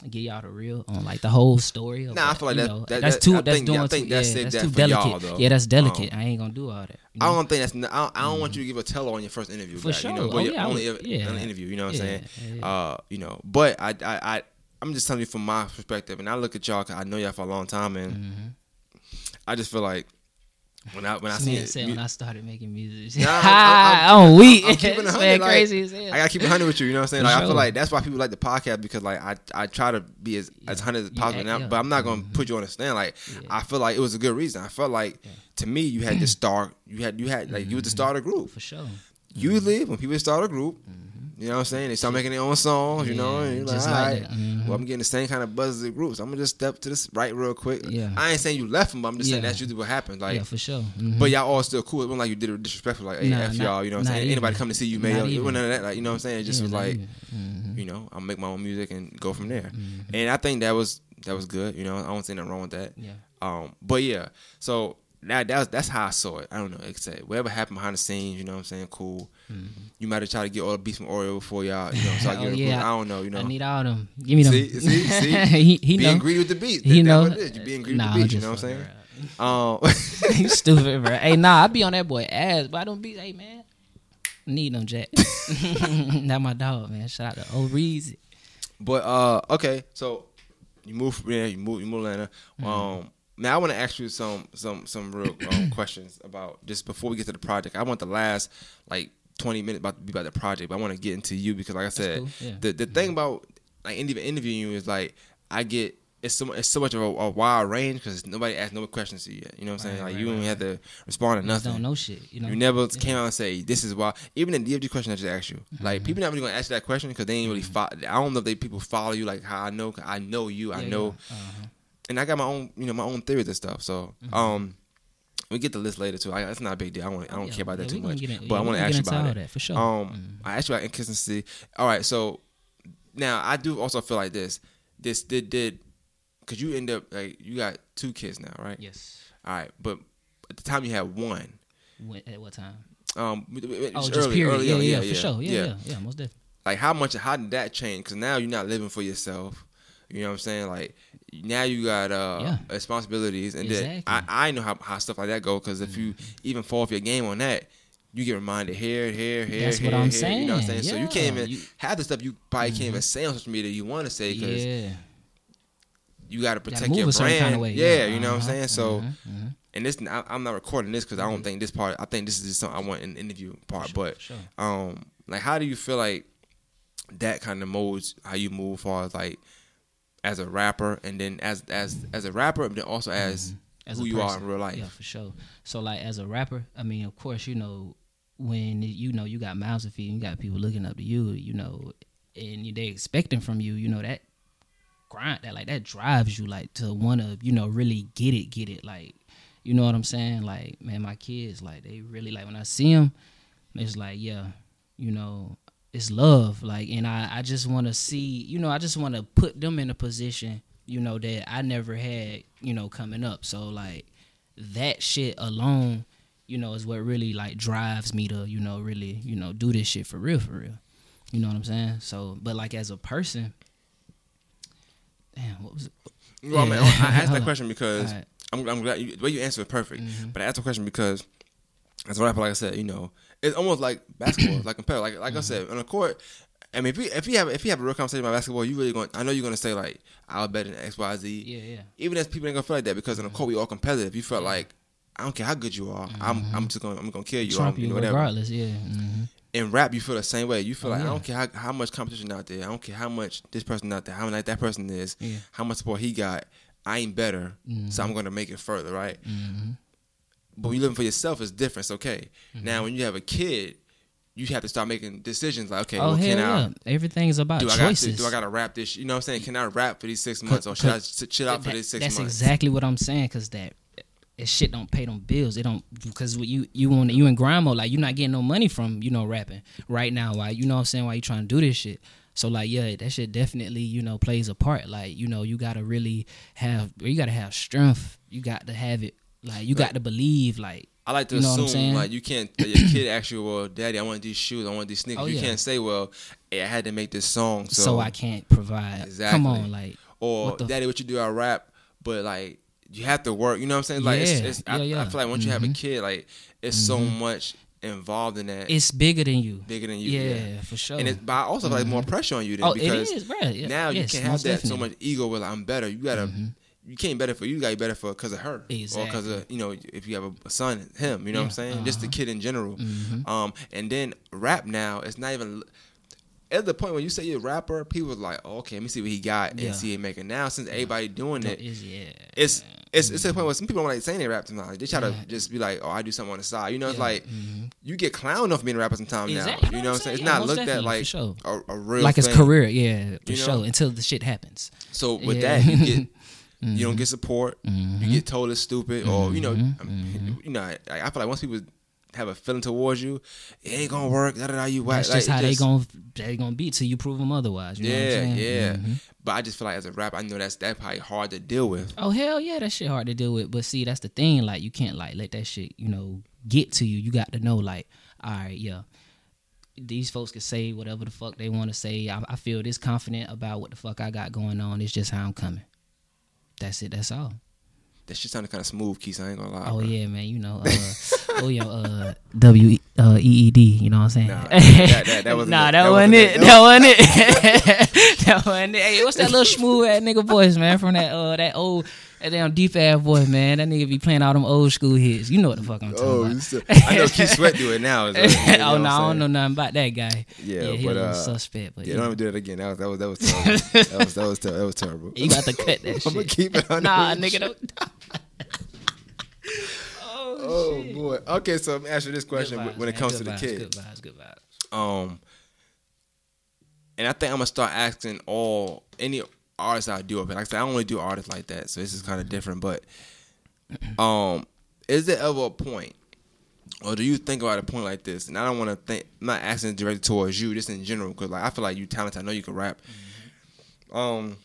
get y'all the real on like the whole story. Of, Nah, I feel like that- know, that- that's too. I that's think- doing I think too. that's yeah, that's too delicate. yeah, that's delicate. Um, I ain't gonna do all that. you I don't think that's. I don't, I don't want you to give a tell on your first interview. For guy, You know, sure. but Oh, yeah, I only yeah. interview. You know what I'm saying? Uh, you know, but I, I, I, I'm just telling you from my perspective, and I look at y'all. Cause I know y'all for a long time, and Mhm. I just feel like when I when I see it, said mu- when I started making music. Nah, I'm- I'm, I'm- weak. I'm keeping This 100, man like, crazy as hell. I gotta keep it hundred with you. You know what I'm saying? For Like I feel like that's why people like the podcast because like I I try to be as as hundred as possible now, yeah. but I'm not gonna mm-hmm. put you on the stand. Like Yeah. I feel like it was a good reason. I felt like to me you had to start. You had you had like you was the mm-hmm. start of group. for sure. Usually mm-hmm. when people start a group, you know what I'm saying? They start making their own songs. You know, Mm-hmm. Yeah, and you're like, just like right. Mhm. well I'm getting the same kind of buzz as the groups. I'm gonna just step to this right real quick. Yeah. I ain't saying you left them, but I'm just saying that's usually what happened. Like yeah, for sure. Mhm. but y'all all still cool. It wasn't like you did it disrespectful, like, hey, Nah, F not- y'all, you know what I'm saying? Anybody come to see you, man, it wasn't none of that. Like, you know what I'm saying? It just Yeah, was like, even. Mhm. you know, I'll make my own music and go from there. Mm-hmm. And I think that was that was good. You know, I don't see nothing wrong with that. Yeah. Um, but yeah, so that that's that's how I saw it. I don't know. Like I said, whatever happened behind the scenes, you know what I'm saying? Cool. You might have tried to get all the beats from Oreo before y'all, you know. So I, Mm-hmm. Oh, get yeah. I don't know, you know. I need all them. Give me them. See, see, see? he he being know. greedy with the beats. He That- know. That's what it is. You being greedy Nah, with the beats. You know what I'm saying? fucking around. Um, you stupid, bro. Hey, nah, I be on that boy ass, but I don't be. Hey, man, need them Jack. Not my dog, man. Shout out to old Reezy. But uh, okay, so you move from there, you move, you move to Atlanta. Mm-hmm. Now I want to ask you some some some real um, questions about just before we get to the project. I want the last like twenty minutes about to be about the project, but I want to get into you because, like I said, cool, yeah. the the thing about like even interviewing you is like I get. It's so, it's so much of a, a wide range because nobody asked no questions to you yet. You know what I'm saying? Right, like right, you don't right, have to respond to nothing. don't know shit. You know. You never came out and say this is why. Even the DFG question I just asked you, Mm-hmm. like people not really gonna ask you that question because they ain't really. Fo- I don't know if they people follow you like how I know. 'cause I know you. I Yeah, know, yeah. Uh-huh. And I got my own. You know my own theories and stuff. So Mm-hmm. um, we get the list later too. I, that's not a big deal. I want. I don't Yeah, care about that yeah, too much. but I want to ask you about it. that, for sure. Um, Mhm. I asked you about inconsistency. All right, so now I do also feel like this. This did did because you end up like you got two kids now, right? Yes. All right, but at the time you had one. When, at what time? Um, Oh, just early- period. early yeah, on, yeah, for sure. Yeah, yeah, yeah, most definitely. like how much how did that change because now you're not living for yourself you know what i'm saying like now you got uh Yeah. responsibilities and then Exactly. Mm-hmm. I, I know how, how stuff like that go because if you even fall off your game on that you get reminded here here here That's here, what I'm here, you know what i'm saying saying. so you can't even You- Mm-hmm. have the stuff you probably can't even say on social media you want to say because Yeah. you got to Gotta protect your brand kind of way. yeah, you know what i'm Uh-huh, saying so uh-huh, uh-huh. and this I, i'm not recording this because i don't think this part i think this is just something i want in the interview part Sure, but sure. um like how do you feel like that kind of molds how you move far as like as a rapper and then as as as a rapper but then also as, Mm-hmm. As who you are in real life Yeah, for sure. So like as a rapper, I mean, of course, you know, when you know you got mouths to feed, you got people looking up to you, you know, and they expecting from you, you know, that grind that like that drives you like to want to, you know, really get it, get it, like, you know what I'm saying? Like, man, my kids, like, they really like when I see them, it's like, yeah, you know, it's love, like, and I I just want to see, you know, I just want to put them in a position you know that I never had, you know, coming up. So like that shit alone, you know, is what really like drives me to, you know, really, you know, do this shit for real, for real. You know what I'm saying? So, but like as a person, damn, what was it? well, Yeah. I asked that question because. I'm, I'm glad you, the way you answered it perfect Mm-hmm. but I asked the question because as a rapper like I said you know it's almost like basketball like compare like like I Mm-hmm. said on the court I mean if you if you have if you have a real conversation about basketball you really going I know you're gonna say like I'll bet in X Y Z Yeah, yeah. even as people ain't gonna feel like that because on the court we all competitive. You felt like I don't care how good you are, I'm I'm just gonna I'm gonna kill you. Trump you know, whatever. regardless, yeah. hmm In rap, you feel the same way. You feel Oh, like I don't care how, how much competition out there. I don't care how much this person out there, how much that person is, Yeah. how much support he got. I ain't better, Mm-hmm. so I'm gonna make it further, right? But when you living for yourself, it's different. It's okay. Mm-hmm. Now, when you have a kid, you have to start making decisions. Like, okay, Oh well, can I? Everything's about Do I, got to, choices. do I got to rap this? You know what I'm saying? Can I rap for these six months, or should I chill out for these six that's months? That's exactly what I'm saying. Cause that that shit don't pay them bills. It don't because you you on you in grind mode. Like you're not getting no money from you know rapping right now. Why you know what I'm saying? Why you trying to do this shit? So like yeah, that shit definitely you know plays a part. Like you know you gotta really have you gotta have strength. You got to have it. Like you got to believe. Like I like to You know assume like you can't your kid ask you, well, daddy, I want these shoes, I want these sneakers. Oh, you yeah. can't say, well, hey, I had to make this song, so, so, I can't provide. Exactly. Come on, like or what daddy, what you do, I rap, but like you have to work. You know what I'm saying? Like Yeah, it's, I, yeah. I feel like once you have a Mhm. kid, like it's so much involved in that, it's bigger than you. bigger than you. yeah, Yeah. for sure. And it, but I also feel like more pressure on you then oh, it because is, bro. Yeah, now you can't have that so definitely. Mm-hmm. much ego. Well, I'm better. You gotta you can't better for you. You got to better for because of her, or because of you know if you have a, son, him. You know what I'm Yeah, saying? Just the uh-huh. kid in general. Mhm. Um, and then rap now, it's not even. At the point when you say you're a rapper, people are like, oh, okay, let me see what he got and Yeah. see it making. Now, since everybody doing it, Is yeah. it's it's it's to the point where some people don't like saying they rap sometimes. They try to just be like, oh, I do something on the side. You know, it's Yeah. like Mhm. you get clowned off being a rapper sometimes Exactly. now. You know what I'm saying? It's Yeah, not looked at like sure. a, a real like his career, yeah, for You know? sure. Until the shit happens. So with Yeah. that, you get you Mhm. don't get support. Mhm. You get told it's stupid, or you know, Mhm. um, you know. I, I feel like once people have a feeling towards you, it ain't gonna work. Da da da. You. That's like, just how it they gon' they gonna be till you prove them otherwise. You know what I'm Yeah, yeah. Mhm. But I just feel like as a rapper, I know that's that probably hard to deal with. Oh hell yeah, that shit hard to deal with. But see, that's the thing. Like you can't like let that shit, you know, get to you. You got to know, like, all right, yeah. These folks can say whatever the fuck they want to say. I, I feel this confident about what the fuck I got going on. It's just how I'm coming. That's it. That's all. That shit sounded kind of smooth, Keith. I ain't gonna lie. Oh bro. yeah, man. You know, uh, oh yeah, uh, W uh, E E D. You know what I'm saying? Nah, that- that- that wasn't nah, it. that, That wasn't wasn't it. it. That wasn't it. that wasn't it. Hey, what's that little smooth ass nigga voice, man? From that uh that old that damn deep ass voice, man. That nigga be playing all them old school hits. You know what the fuck I'm talking Oh, about. still- I know Keith Sweat do it now. so, you know oh no, I'm don't know nothing about that guy. Yeah, he but little uh, suspect. But yeah, yeah, don't even do that again. That was that was that was terrible. that was that was that was terrible. you got to cut that I'm gonna keep it on. Nah, nigga, don't. oh, Oh boy. Okay, so I'm asking this question vibes, when it comes to the vibes, kid. Good vibes, good vibes. Um, and I think I'm gonna start asking all any artists I do of it. Like I said, I really do artists like that, so this is kind of different. But um, is there ever a point, or do you think about a point like this? And I don't want to think. I'm not asking it directly towards you, just in general, because like I feel like you talented. I know you can rap. Um,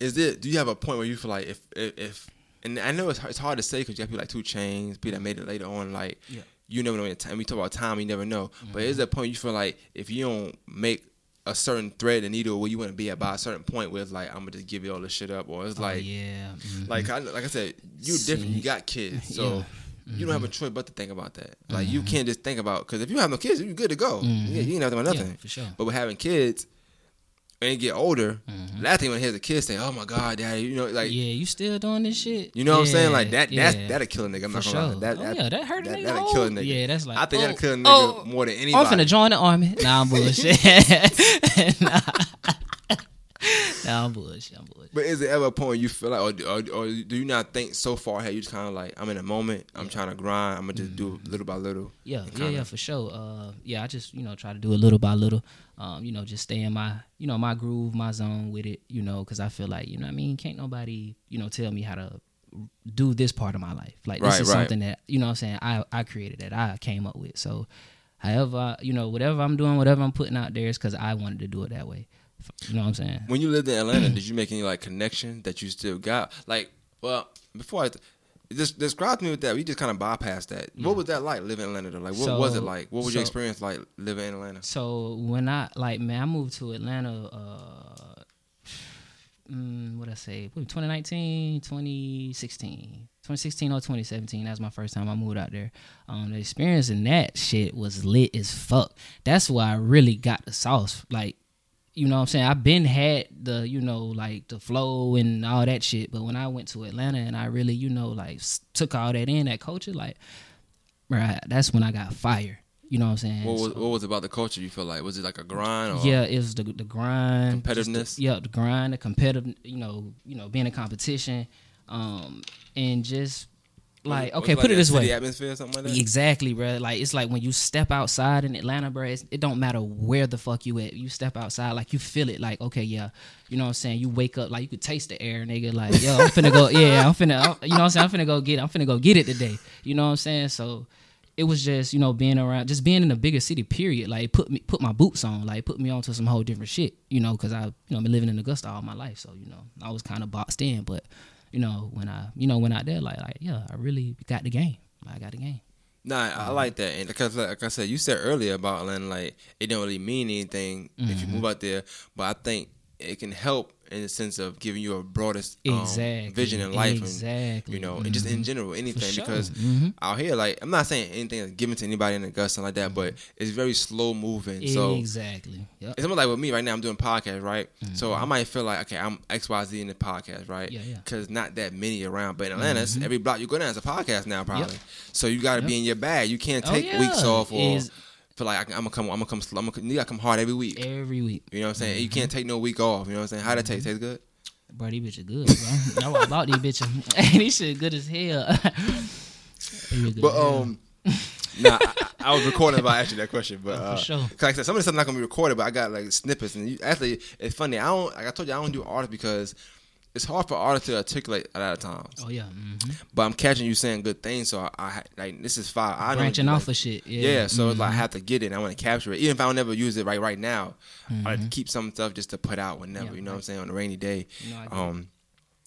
is it? Do you have a point where you feel like if if, if and I know it's hard, it's hard to say because you have people like 2 Chainz, people that made it later on, like Yeah. you never know the time. We talk about time, you never know. But is there a point you feel like if you don't make a certain thread and needle where you want to be at by a certain point where it's like I'm gonna just give you all this shit up, or it's Oh, like yeah, mhm. like I, like I said, you different. You got kids, so. Yeah. Mm-hmm. You don't have a choice but to think about that. Like you can't just think about because if you have no kids, you're good to go. Yeah, you ain't have to about nothing. yeah, for sure. But with having kids and you get older, Mhm. last thing when hear the kids say, "Oh my God, daddy," you know, like yeah, you still doing this shit? you know what I'm saying? Like that, yeah, that's that'll kill a nigga. I'm for not sure. gonna lie. That, oh, that, yeah, that hurt a that- nigga. that'll oh, kill a nigga. Yeah, that's like I think oh, that'll kill a nigga oh, more than anybody. I'm finna join the army. Nah, I'm bullshit. nah. nah, I'm bullshit. I'm bullshit. But is it ever a point you feel like, or, or, or do you not think so far ahead? You just kind of like, I'm in a moment. I'm trying to grind. I'm gonna just do little by little. Yeah, yeah, yeah, for sure. Uh, yeah, I just you know try to do it little by little. Um, you know, just stay in my you know my groove, my zone with it. You know, because I feel like you know what I mean can't nobody you know tell me how to do this part of my life. Like this Right, is right. something that you know what I'm saying I I created that I came up with. So, however you know whatever I'm doing, whatever I'm putting out there is because I wanted to do it that way. You know what I'm saying? When you lived in Atlanta, did you make any like connection that you still got? Like, well, before I. Just describe to me with that. We just kind of bypassed that. What was that like living in Atlanta? Though? Like, what was it like? What was so- your experience like living in Atlanta? So when I like man, I moved to Atlanta. Uh, mm, what I say? 2019, 2016, 2016 or 2017. That's my first time I moved out there. Um, the experience in that shit was lit as fuck. That's why I really got the sauce. Like, you know what I'm saying? I've been had the, you know, like the flow and all that shit. But when I went to Atlanta and I really, you know, like took all that in, that culture, like, right, that's when I got fire. You know what I'm saying? What was So- what was about the culture? You feel like was it like a grind? Or yeah, it was the the grind, Competitiveness? The, yeah, the grind, the competitive. You know, you know, being in competition, um, and just like okay, put it this way. atmosphere, something like that. Exactly, bro. Like it's like when you step outside in Atlanta, bro. It's, it don't matter where the fuck you at. You step outside, like you feel it. Like okay, yeah, you know what I'm saying. You wake up, like you could taste the air, nigga. Like yo, I'm finna go. Yeah, I'm finna. You know what I'm saying. I'm finna go get. I'm finna go get it today. You know what I'm saying. So it was just you know being around, just being in a bigger city. Period. Like put me put my boots on. Like put me onto some whole different shit. You know, because I you know been living in Augusta all my life. So you know I was kind of boxed in, but. You know when I, you know, went out there, like, like, yeah, I really got the game. I got the game. Nah, I like that, and because like I said, you said earlier about Atlanta, like it don't really mean anything if you Mhm. move out there, but I think it can help in the sense of giving you a broadest um, Exactly. vision in life, Exactly. and you know, and just in Mhm. general, anything. sure. Because Mhm. out here, like I'm not saying anything that's given to anybody in the gut, something like that, but it's very slow moving. So exactly. Yep. it's almost like with me right now. I'm doing podcast, right? So I might feel like okay, I'm X Y Z in the podcast, right? Mm-hmm. Yeah, yeah. Because not that many around, but in Atlanta, it's every block you go down is a podcast now, probably. So you got to Yep. be in your bag. You can't Oh, take yeah. weeks off or Is- feel like I can, I'm gonna come. I'm gonna come. I'm gonna. You gotta come hard every week. Every week. You know what I'm saying? Mm-hmm. You can't take no week off. You know what I'm saying? How that taste? Taste good? Bro, these bitches good, bro. What I bought these bitches. Hey, these shit good as hell. Good But as um, nah, I, I was recording asked you that question. But Oh, for uh, sure. 'cause like I said, some of the stuff not gonna be recorded, but I got like snippets. And you, actually, it's funny. I don't. Like I told you, I don't do art because it's hard for artists to articulate a lot of times. Oh yeah. hmm But I'm catching you saying good things, so I, I like this is fire. I know Branching like, off of shit. Yeah. Yeah, so it's like I Mhm. have to get it. and I want to capture it, even if I don't never use it right right now. I like to Mhm. keep some stuff just to put out whenever. Yeah, you know what I'm saying on a rainy day. No, I. Um,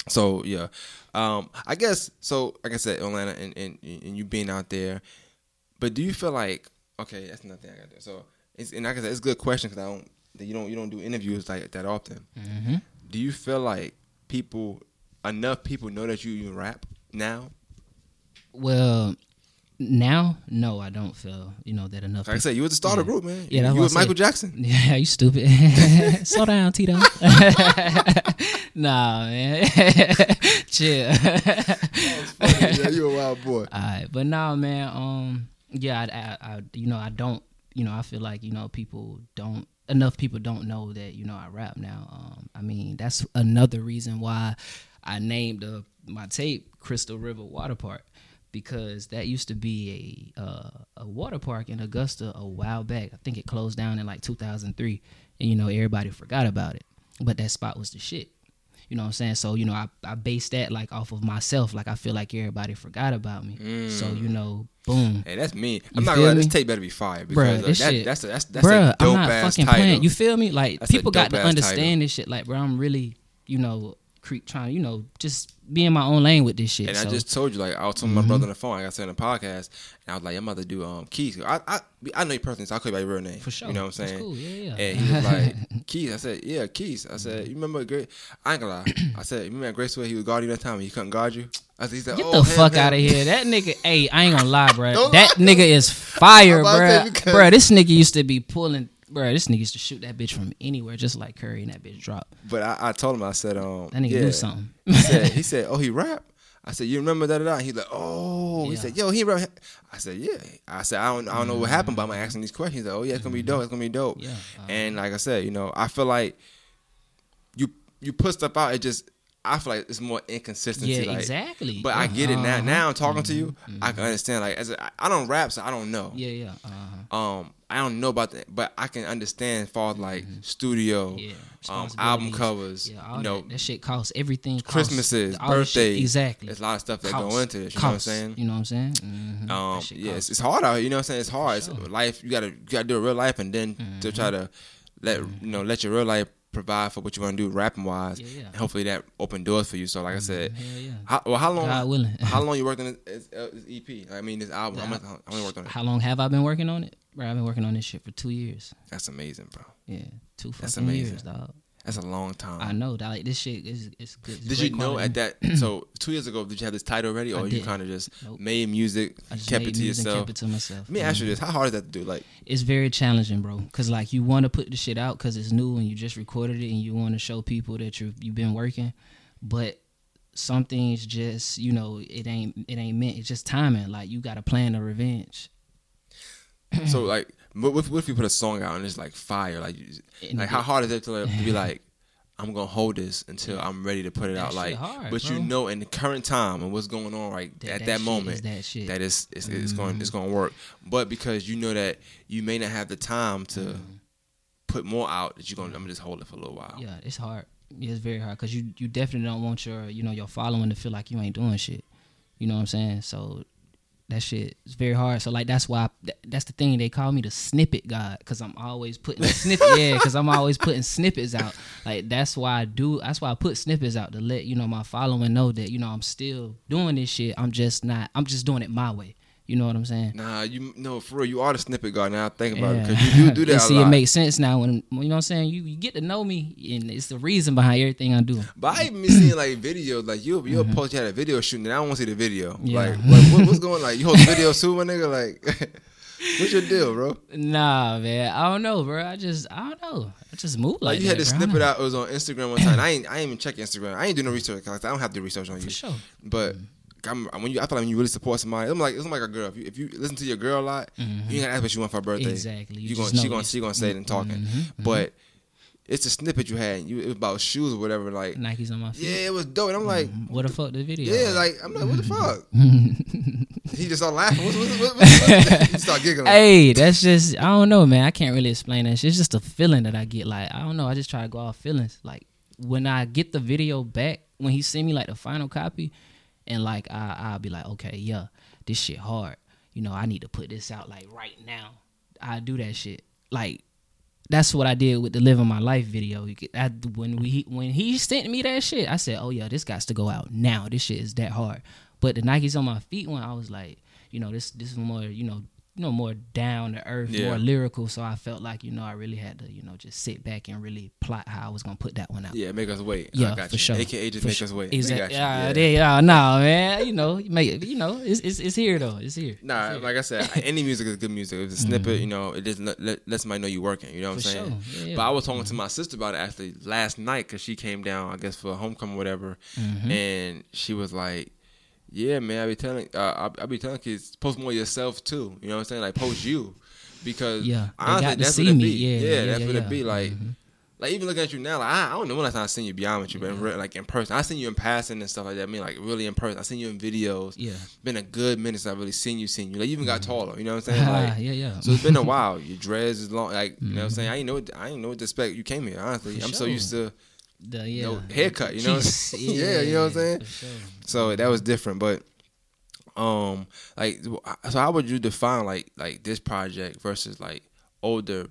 so yeah, um, I guess so. Like I said, Atlanta, and, and and you being out there, but do you feel like okay? That's nothing I got there. So it's and like I said, it's a good question because I don't you don't you don't do interviews like that often. Mhm. Do you feel like people enough people know that you even rap now? Well, now, no, I don't feel you know that enough. Like I said, you was the starter Yeah. group, man. Yeah, that's you was Michael. Jackson. Yeah, you stupid. Slow down, Tito. nah, man. Chill. yeah, you a wild boy. Alright, but now, man, um, yeah, I, I, I, you know, I don't, you know, I feel like you know people don't enough people don't know that you know I rap now. Um, I mean, that's another reason why I named uh, my tape Crystal River Water Park because that used to be a uh, a water park in Augusta a while back. I think it closed down in like 2003, and you know everybody forgot about it. But that spot was the shit. You know what I'm saying? So, you know, I, I based that like off of myself. Like I feel like everybody forgot about me. So, you know, boom. Hey, that's me. You I'm not gonna lie, this tape better be fire because Bruh, this that, that's a, that's that's Bruh, a dope I'm not ass fucking title. playing. You feel me? Like That's people got to understand this shit. Like, bro, I'm really, you know, cre- trying, you know, just be in my own lane with this shit. And so. I just told you, like, I was telling my brother on the phone, like I said in the podcast, and I was like, I'm about to do um Keith. I I, I know you personally, so I call you by your real name. for sure. You know what I'm That's saying? cool. Yeah, yeah. And he was like, Keith. I said, Yeah, Keith. I said, You remember Great? I ain't gonna lie. I said, You remember Gracewell? He was guarding you that time and he couldn't guard you? I said, he said, Get oh, the him, fuck out of here. That nigga, hey, I ain't gonna lie, bro. That lie. nigga is fire, I'm about to bro. Bro, this nigga used to be pulling, bro. This nigga used to shoot that bitch from anywhere, just like Curry and that bitch drop. But I, I told him, I said, um, That nigga yeah. knew something. He said, he said, Oh, he rap? I said, You remember that? that? He's like, Oh, he said, Yo, he rap. I said, Yeah. I said, I don't, I don't know what happened, but I'm asking these questions. He's like, Oh, yeah, it's gonna be dope. It's gonna be dope. Yeah. uh, And like I said, you know, I feel like you you put stuff out. It just I feel like it's more inconsistency. yeah, like, exactly. But I get it now. uh-huh. Now I'm talking to you. I can understand. Like as a, I don't rap, so I don't know. Yeah, yeah. Uh-huh. Um, I don't know about that, but I can understand far as like studio, Yeah. um, album covers. Yeah, all you know, that, that shit costs everything. Costs, Christmases, all that shit- birthdays. exactly. There's a lot of stuff that Costs, go into this. You know what I'm saying? You know what I'm saying? Mhm. Um, yeah, it's, it's hard out here. You know what I'm saying? It's hard. sure. It's life. You gotta you gotta do a real life, and then to try to let you know let your real life provide for what you want to do rapping wise. Yeah, yeah. Hopefully that open doors for you. So like I said, Hell yeah. how, well, how long? God willing. how long you worked on this, this, uh, EP? I mean, this album. The How much? How worked on it? How long have I been working on it? Bro, I've been working on this shit for two years. That's amazing, bro. Yeah, two That's fucking amazing. years, dog. That's a long time. I know that like this shit is it's good. it's Did you know quality. at that? So two years ago, did you have this title already, or you kind of just Nope. made music, I just kept it to yourself? Kept it to myself. Let me ask you this: How hard is that to do? Like, It's very challenging, bro. Cause like you want to put the shit out because it's new and you just recorded it and you want to show people that you you've been working, but some things just you know it ain't it ain't meant. It's just timing. Like you got to plan a revenge. so like, what if, what if you put a song out and it's like fire? Like, And like how hard is it to, like, to be like, I'm gonna hold this until I'm ready to put it That out? Like, hard, but you know, in the current time and what's going on right That- at that that, moment, is that shit. that is it's, it's going it's going mm-hmm. to work. But because you know that you may not have the time to mm-hmm. put more out, that you're gonna I'm gonna just hold it for a little while. Yeah, it's hard. Yeah, it's very hard because you you definitely don't want your you know your following to feel like you ain't doing shit. You know what I'm saying? So that shit is very hard. So like that's why that, that's the thing they call me the snippet god because I'm always putting snippet. yeah, because I'm always putting snippets out. Like that's why I do. That's why I put snippets out to let you know my following know that you know I'm still doing this shit. I'm just not. I'm just doing it my way. You know what I'm saying? Nah, you no for real. You are the snippet guy. Now I think about it because you do do that. See, lot. it makes sense now when you know what I'm saying. You, you get to know me, and it's the reason behind everything I do. But I even seeing like videos, like you you'll post you had a video shooting, and I don't want to see the video. Mm-hmm. Yeah. Like, what, what- what's going like? You hold the video too, my nigga? Like, what's your deal, bro? Nah, man, I don't know, bro. I just, I don't know. I just move like, Like, you that, had to bro. I snip it out. It was on Instagram one time. I ain't I ain't even check Instagram. I ain't do no research. I don't have to do research on you. for sure. But I'm, when you, I feel like when you really support somebody, I'm like it's like a girl. If you, if you listen to your girl a lot, you mm-hmm. ain't gotta ask what she want for her birthday. Exactly. You You, gonna she gonna she gonna say it and talking. Mhm, But it's a snippet you had. You it was about shoes or whatever. Like Nikes on my feet. yeah, it was dope. And I'm like. Mm-hmm. What the fuck the video? Yeah, like I'm like, what the fuck? he just started laughing. What's, what's, what's, he started giggling. hey, that's just I don't know, man. I can't really explain that. shit. It's just a feeling that I get. Like I don't know. I just try to go off feelings. Like when I get the video back, when he send me like the final copy, and like I I'll be like, okay, yeah, this shit hard. You know, I need to put this out like right now. I do that shit. Like that's what I did with the living my life video. When we when he sent me that shit, I said, "Oh yeah, this got to go out now. This shit is that hard." But the Nikes on my feet one, I was like, you know, this this is more, you know, you know, more down to earth, Yeah. more lyrical. So I felt like, you know, I really had to, you know, just sit back and really plot how I was gonna put that one out. Yeah, make us wait. I Yeah, got for you. sure. AKA just For make sure. us wait. Exactly. you. Yeah, Yeah. yeah, no, man. You know, make you know, it's it's, it's here though. It's here. Nah, It's here. like I said, any music is good music. If it's a snippet, you know, it just let, let, somebody know you're working. You know what For I'm saying? sure. Yeah, But I was talking to my sister about it actually last night because she came down, I guess, for homecoming or whatever, Mm-hmm. and she was like, "Yeah, man, I be telling, uh, I, I be telling kids post more yourself too. You know what I'm saying? Like post you, because Yeah, honestly, that's see what it me. be. Yeah, yeah, that's yeah, what yeah. it be. Like, Mhm. like even looking at you now, like I, I don't know when last time I seen you beyond with you, but in real, like in person, I seen you in passing and stuff like that. I mean, like really in person. I seen you in videos. Yeah. Been a good minute since I really seen you, seen you. Like you even got taller. You know what I'm saying? Like, yeah, yeah. so it's been a while. Your dreads is long. Like you know what I'm saying? I didn't know. What, I didn't know what to expect. You came here. Honestly, For I'm so used to the yeah. no haircut. You know? Jeez, saying? yeah, you know what I'm saying? sure. So that was different, but um, like, so how would you define like like this project versus like older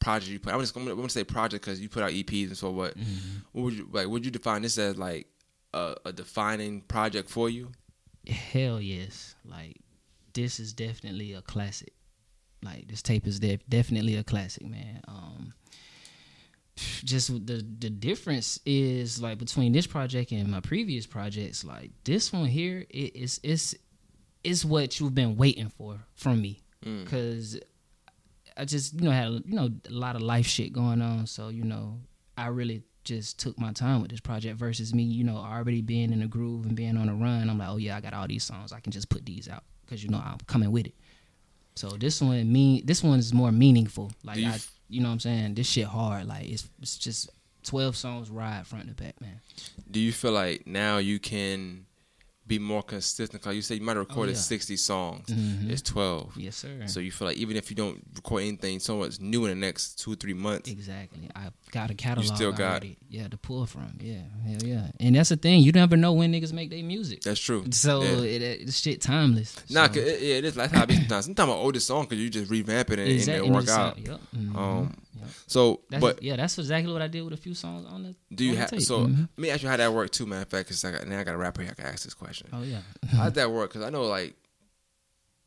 project you put? I'm just I'm gonna say project because you put out EPs and so what? Mm-hmm. What would you like? Would you define this as like a, a defining project for you? Hell yes. Like this is definitely a classic. Like this tape is def- definitely a classic, man. Um just the the difference is like between this project and my previous projects like this one here it is it's it's what you've been waiting for from me. Mm. cuz I just you know had you know a lot of life shit going on. So you know I really just took my time with this project versus me you know already being in a groove and being on a run. I'm like oh yeah I got all these songs. I can just put these out cuz you know I'm coming with it. So this one mean this one is more meaningful. Like Do you I you know what I'm saying? This shit hard. Like it's it's just 12 songs ride front to back man. Do you feel like now you can be more consistent? Cause you say you might have recorded Oh, yeah. 60 songs. Mhm. It's 12. yes sir So you feel like even if you don't record anything so much new in the next two three months, Exactly. I got a catalog You still got- already. Yeah, to pull from. Yeah, hell yeah. And that's the thing. You never know when niggas make their music. that's true. So Yeah. it, shit timeless. Nah, so, it, yeah, it is. That's how I be sometimes. Sometimes an older song because you just revamp it and, exactly. and it work out. Yep. mhm, Um. So, That's, but yeah, that's exactly what I did with a few songs on the. do you have? So Mhm. let me ask you how that worked too, matter of fact, because I got, now I got a rapper here. I can ask this question. Oh yeah. How'd that work? Because I know like,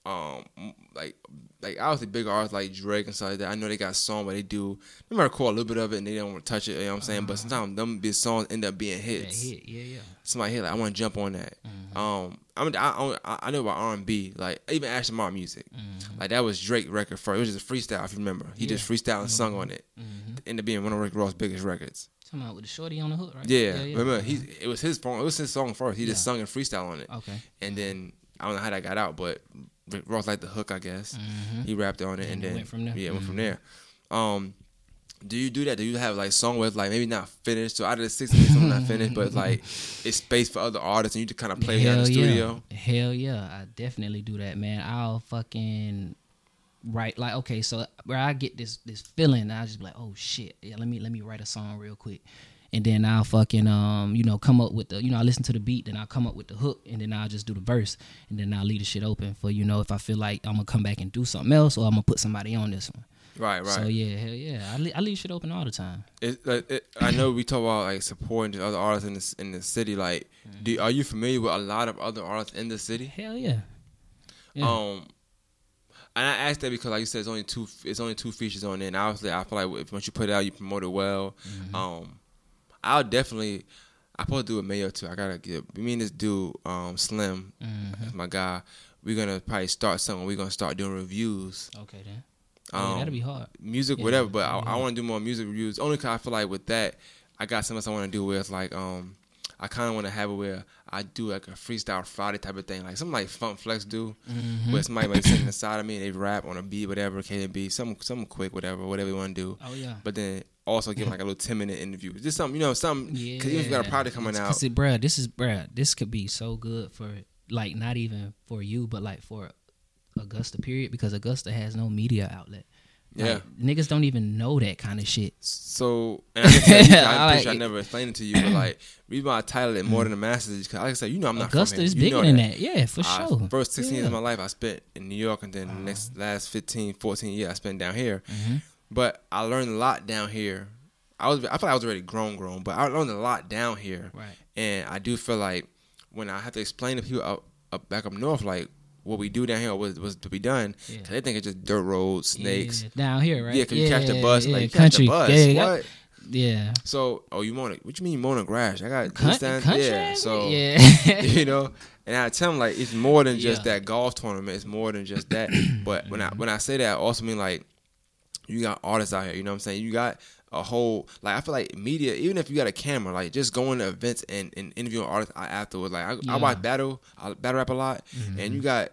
um, like like obviously bigger artists like Drake and stuff like that. I know they got song, but they do they might record a little bit of it and they don't want to touch it. You know what I'm saying? But sometimes them big songs end up being hits. hit. Yeah, yeah. Somebody hit like I want to jump on that. Mm-hmm. Um, I'm I, I I know about R and B like even Aston Martin music. Mm-hmm. Like that was Drake record first. It was just a freestyle if you remember. He just freestyled and sung on it. Mhm. Ended up being one of Rick Ross' biggest records. Talking about with the shorty on the hook, right? Yeah, remember he it was his song. It was his song first. He just sung and freestyle on it, Okay. and then I don't know how that got out, but Rick Ross liked the hook, I guess. Mhm. He rapped on it, and, And then went from there. Yeah, it went from Mhm. there. Um, do you do that? Do you have like song with like maybe not finished? So out of the sixty, maybe some not finished, but like it's space for other artists, and you just kind of play it in the studio. Yeah. Hell yeah, I definitely do that, man. I'll fucking write like okay, so where I get this this feeling, I just be like, oh shit, yeah, let me let me write a song real quick, and then I'll fucking um you know come up with the you know I listen to the beat, then I'll come up with the hook, and then I'll just do the verse, and then I'll leave the shit open for you know if I feel like I'm gonna come back and do something else, or I'm gonna put somebody on this one. Right, right. So yeah, hell yeah, I, le- I leave shit open all the time. It, like, it, I know we talk about like supporting the other artists in the in the city. Like, Mm-hmm. do are you familiar with a lot of other artists in the city? Hell yeah. Yeah. Um, and I asked that because, like you said, it's only two. It's only two features on there. And obviously, I feel like if, once you put it out, you promote it well. Mm-hmm. Um, I'll definitely. I to do a mayo too. I gotta get. Me and this dude, um, Slim, Mhm. my guy. We're gonna probably start something. We're gonna start doing reviews. Okay then. Um, yeah, that'll be hard. music, Yeah, whatever. But I. I want to do more music reviews. Only because I feel like with that, I got something else I want to do with like um, I kind of want to have it where I do like a freestyle Friday type of thing, like something like Funk Flex do, Mhm. where somebody might sitting inside of me and they rap on a beat, whatever it can be, something something quick, whatever, whatever you want to do. Oh yeah. But then also give like a little ten minute interview, just something you know, something. Yeah. Cause you got a project coming out, Cause it, bruh, this is bruh, this could be so good for like not even for you, but like for Augusta period because Augusta has no media outlet. Like, Yeah. niggas don't even know that kind of shit. So, and I, guess I I'm like I never explained it to you, but like, reason why I titled it more than the masses is because, like I said, you know, I'm not Augusta is bigger than that. Yeah, for I- sure. First 16 years of my life I spent in New York, and then the next last 15, 14 years I spent down here. Mhm. But I learned a lot down here. I was, I feel like I was already grown, grown, but I learned a lot down here. Right. And I do feel like when I have to explain to people up, up back up north, like what we do down here, what was to be done, Yeah. 'cause they think it's just dirt roads, snakes. Yeah, down here, right? Yeah, cause you catch the bus, yeah, like you country. catch the bus. Yeah, yeah, what? yeah. So, oh, you want it? What you mean the grass? I got country, Yeah. So, yeah. you know, and I tell them like it's more than just Yeah. that golf tournament. It's more than just that. but when I when I say that, I also mean like you got artists out here. You know what I'm saying? You got a whole like I feel like media. Even if you got a camera, like just going to events and, and interviewing artists afterwards. Like I, Yeah. I watch battle, I battle rap a lot, Mm-hmm. and you got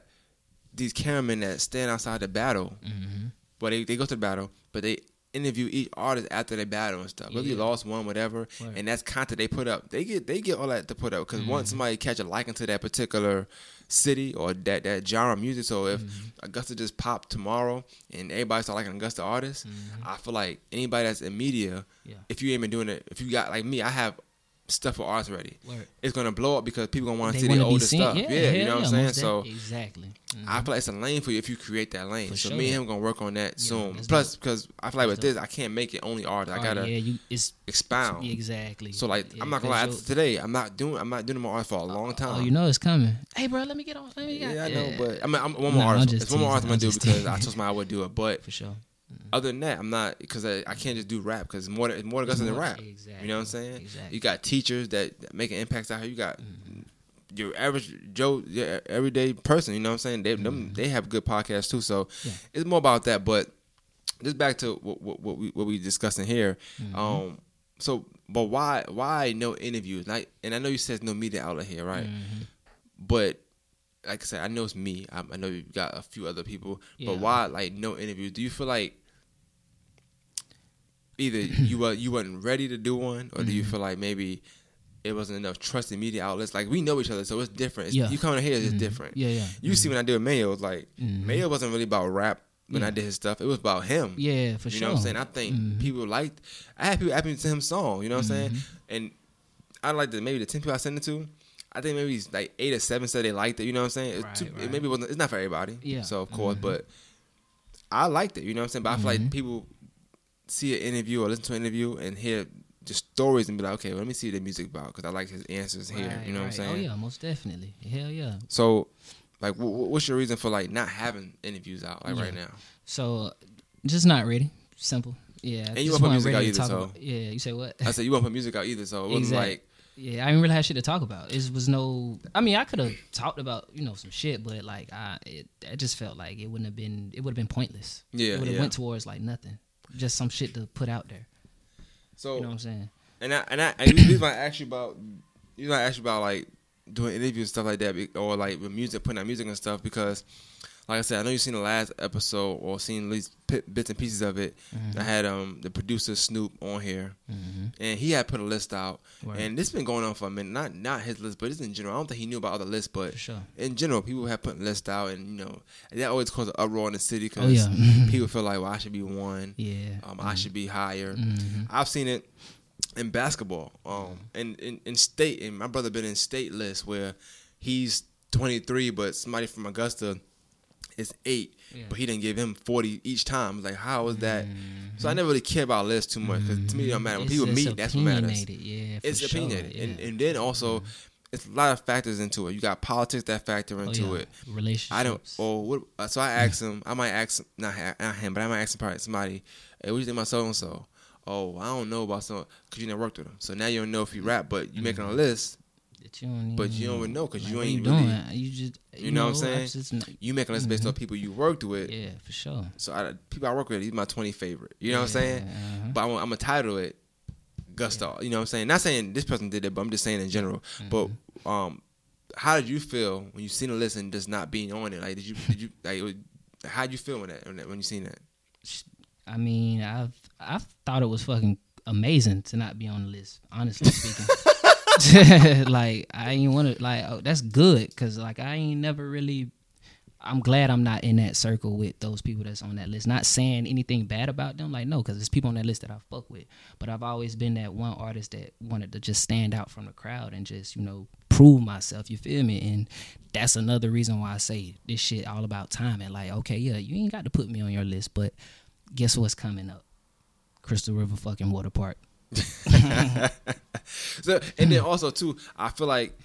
these cameramen that stand outside the battle. Mhm. But they, they go to the battle, but they interview each artist after they battle and stuff. Whether you Yeah. lost one, whatever, Right. and that's content they put up. They get they get all that to put up because Mm-hmm. once somebody catch a liking to that particular city or that that genre of music. So if Mm-hmm. Augusta just popped tomorrow and everybody start liking Augusta artists, I feel like anybody that's in media, Mm-hmm. Yeah. if you ain't been doing it, if you got like me, I have stuff for artists ready. Word. It's gonna blow up because people gonna want to see the older seen. stuff. Yeah, Yeah, you know what I'm saying. So exactly. Mhm. I feel like it's a lane for you if you create that lane. For so sure. me and him gonna work on that Yeah, soon. Plus, because I feel like with this, I can't make it only art. I Oh, gotta yeah, you it's expound. exactly. So like, Yeah, I'm not gonna lie. today, I'm not doing. I'm not doing more art for a long time. Oh, you know it's coming. Hey, bro, let me get on. Let me yeah. I know, but I mean, I'm one more No, I'm artist. It's one more artist I'm gonna do because I told my I would do it. But for sure. Other than that, I'm not because I, I can't just do rap because it's more it's more than rap. Exactly. You know what I'm saying? Exactly. You got teachers that, that making impacts out here. You got Mm-hmm. your average Joe, your everyday person. You know what I'm saying? They them, they have good podcasts too. So Mm-hmm. Yeah. it's more about that. But just back to what, what, what we what we discussing here. Mm-hmm. Um, so but why why no interviews? Like, and I know you said no media outlet here, right? Mhm. But like I said, I know it's me. I, I know you've got a few other people. Yeah. But why like no interviews? Do you feel like either you were you wasn't ready to do one, or do Mm-hmm. you feel like maybe it wasn't enough trusted media outlets? Like we know each other, so it's different. It's, Yeah. You coming here is Mhm. different. Yeah, yeah. You see when I did Mayo, it was like Mhm. Mayo wasn't really about rap when I did his stuff. It was about him. Yeah, for you sure. You know what I'm saying? I think Mhm. people liked. I had people asking me to him song. You know what I'm saying? And I like the maybe the ten people I sent it to. I think maybe it's like eight or seven said they liked it. You know what I'm saying? It's Right, too- It maybe wasn't. It's not for everybody. Yeah. So of course, but I liked it. You know what I'm saying? But I feel like people see an interview or listen to an interview and hear just stories and be like, okay, well, let me see the music about because I like his answers here. You know what I'm oh, saying? Oh yeah, most definitely. Hell yeah. So, like, wh- what's your reason for like not having interviews out like Yeah. right now? So, just not ready. Simple. Yeah. And you won't put music out either, so- about- Yeah. You say what? I said you won't put music out either, so it wasn't Exact- like Yeah, I didn't really have shit to talk about. It was no. I mean, I could have talked about you know some shit, but like I, it, I just felt like it wouldn't have been. It would have been pointless. Yeah, it would have yeah. went towards like nothing. Just some shit to put out there. so. You know what I'm saying? And I and I and reason why I you about you I asked you about like doing interviews and stuff like that or like with music putting out music and stuff because like I said I know you've seen the last episode or seen at least bits and pieces of it. Mm-hmm. I had um the producer Snoop on here and he had put a list out Word. and this has been going on for a minute. Not not his list, but it's in general. I don't think he knew about other lists, but sure. in general, people have put lists out and you know that always causes an uproar in the city because Oh, yeah. people feel like well I should be one, Yeah. um, I should be higher. Mhm. I've seen it in basketball, um, and in, in state. And my brother been in state lists where he's 23, but somebody from Augusta is eight, Yeah. but he didn't give him 40 each time. Like, how is that? Mhm. So I never really care about lists too much because to me it don't matter. When It's- people it's meet, that's what matters. Yeah, It's sure. opinionated, Yeah. and and then also it's a lot of factors into it. You got politics that factor Oh, into yeah. it. Relationships. I don't. Oh, what? uh, So I asked him. I might ask him, not, ha- not him, but I might ask him probably somebody. Hey, what do you think about so and so? Oh, I don't know about some because you never worked with him. So now you don't know if he rap, but you making a list. That you don't But you don't even know 'cause you ain't you really- doing. You just You know what I'm saying? kn- You making a list based on people you worked with. yeah, for sure. So I, people I work with, he's my 20 favorite. You know what I'm saying? Uh-huh. But I'm, I'm gonna title it Gusto. You know what I'm saying? Not saying this person did it, but I'm just saying in general. But Mm-hmm. um, how did you feel when you seen the list and just not being on it? Like, did you did you like? How'd you feel when that when, that, when you seen that? I mean, I've I thought it was fucking amazing to not be on the list. Honestly speaking, like I ain't want to like oh, that's good because like I ain't never really. I'm glad I'm not in that circle with those people that's on that list. Not saying anything bad about them, like no, because there's people on that list that I fuck with. But I've always been that one artist that wanted to just stand out from the crowd and just you know prove myself. You feel me? And that's another reason why I say this shit all about timing. Like okay, yeah, you ain't got to put me on your list, but guess what's coming up? Crystal River fucking water park. So and then also too, I feel like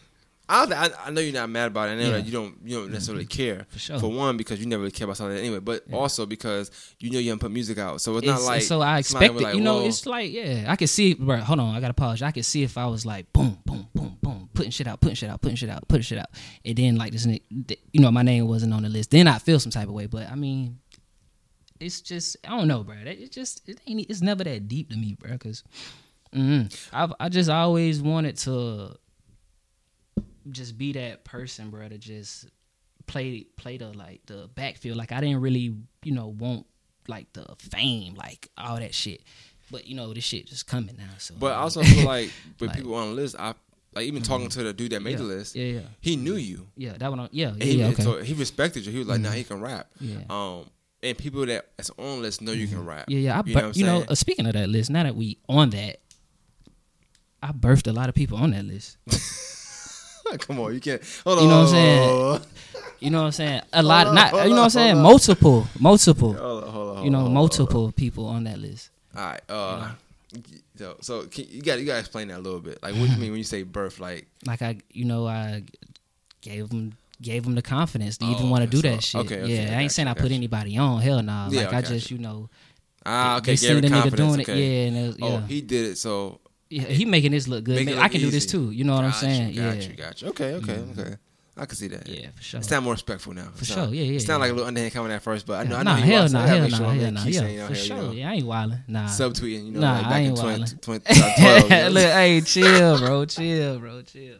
I I, I know you're not mad about it. I know Yeah. that you don't you don't necessarily mm-hmm. care For sure. For one, because you never really care about something anyway, but also because you know you haven't put music out, so it's, not like so I expect it. like, you know, "Whoa." it's like yeah, I can see. Bro, hold on, I gotta pause. I could see if I was like boom, boom, boom, boom, putting shit out, putting shit out, putting shit out, putting shit out, and then like this, you know, my name wasn't on the list. Then I feel some type of way. But I mean, it's just I don't know, bro. It just it ain't. It's never that deep to me, bro. Because mm, I I just always wanted to just be that person, bro. To just play play the like the backfield. Like I didn't really, you know, want like the fame, like all that shit. But you know, this shit just coming now. So But I also feel like with Like- people on the list, I like even talking to the dude that made yeah, the list, Yeah, yeah, he knew you. yeah. That one. on- Yeah, yeah, he, yeah. Okay. so he respected you. He was like, "Nah, he can rap." Yeah. Um, and people that that's on list know you can rap. Mm-hmm. Yeah, yeah. I you know you know, uh, speaking of that list, now that we on that, I birthed a lot of people on that list. Come on, you can't. Hold on. You know what I'm saying? You know what I'm saying? A lot, not you know what I'm saying? Multiple, multiple. Hold on, hold on. You know, hold on, multiple people on that list. All right. Uh, so, so can, you got you got to explain that a little bit. Like, what do you mean when you say birth? Like, Like I, you know, I gave them gave them the confidence to even Oh, want to do so- that shit. okay, okay, yeah, I I ain't saying you, I got put you. anybody on. Hell no. Yeah, like I I just, you know, ah, okay, they seen the nigga doing it. Yeah, and it was, Oh, he did it. So yeah, he making this look good. Man, look I can do this too. You know what I'm saying? You, got yeah, you, got you. Okay, okay, okay. I can see that. yeah, for sure. It sound more respectful now. For It sure, yeah, yeah, It sound like a little underhand comment at first, but I know, I know nah, you hell was, no, I gotta hell make no, sure hell gonna Yeah, for sure. you know, Yeah, I ain't wilding. Nah. subtweeting, you know, Nah, like I back in ain't 20, wildin'. 2012. you? Look, hey, chill, bro. Chill, bro. Chill.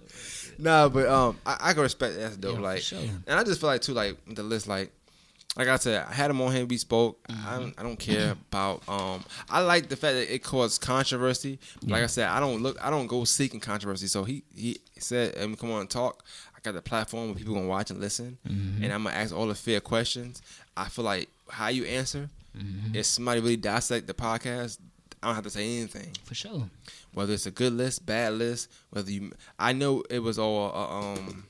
Nah, but um, I, I can respect that. that's dope. Yeah, like, sure. and I just feel like too, like the list, like, like I said, I had him on here. We spoke. I, Mm-hmm. don't, I don't care about. Um, I like the fact that it caused controversy. Like I said, I don't look. I don't go seeking controversy. So he he said, "Let me come on and talk." I got the platform where people gonna watch and listen, Mm-hmm. and I'm gonna ask all the fair questions. I feel like how you answer. Mm-hmm. If somebody really dissect the podcast, I don't have to say anything For sure. whether it's a good list, bad list, whether you. I know it was all uh, um,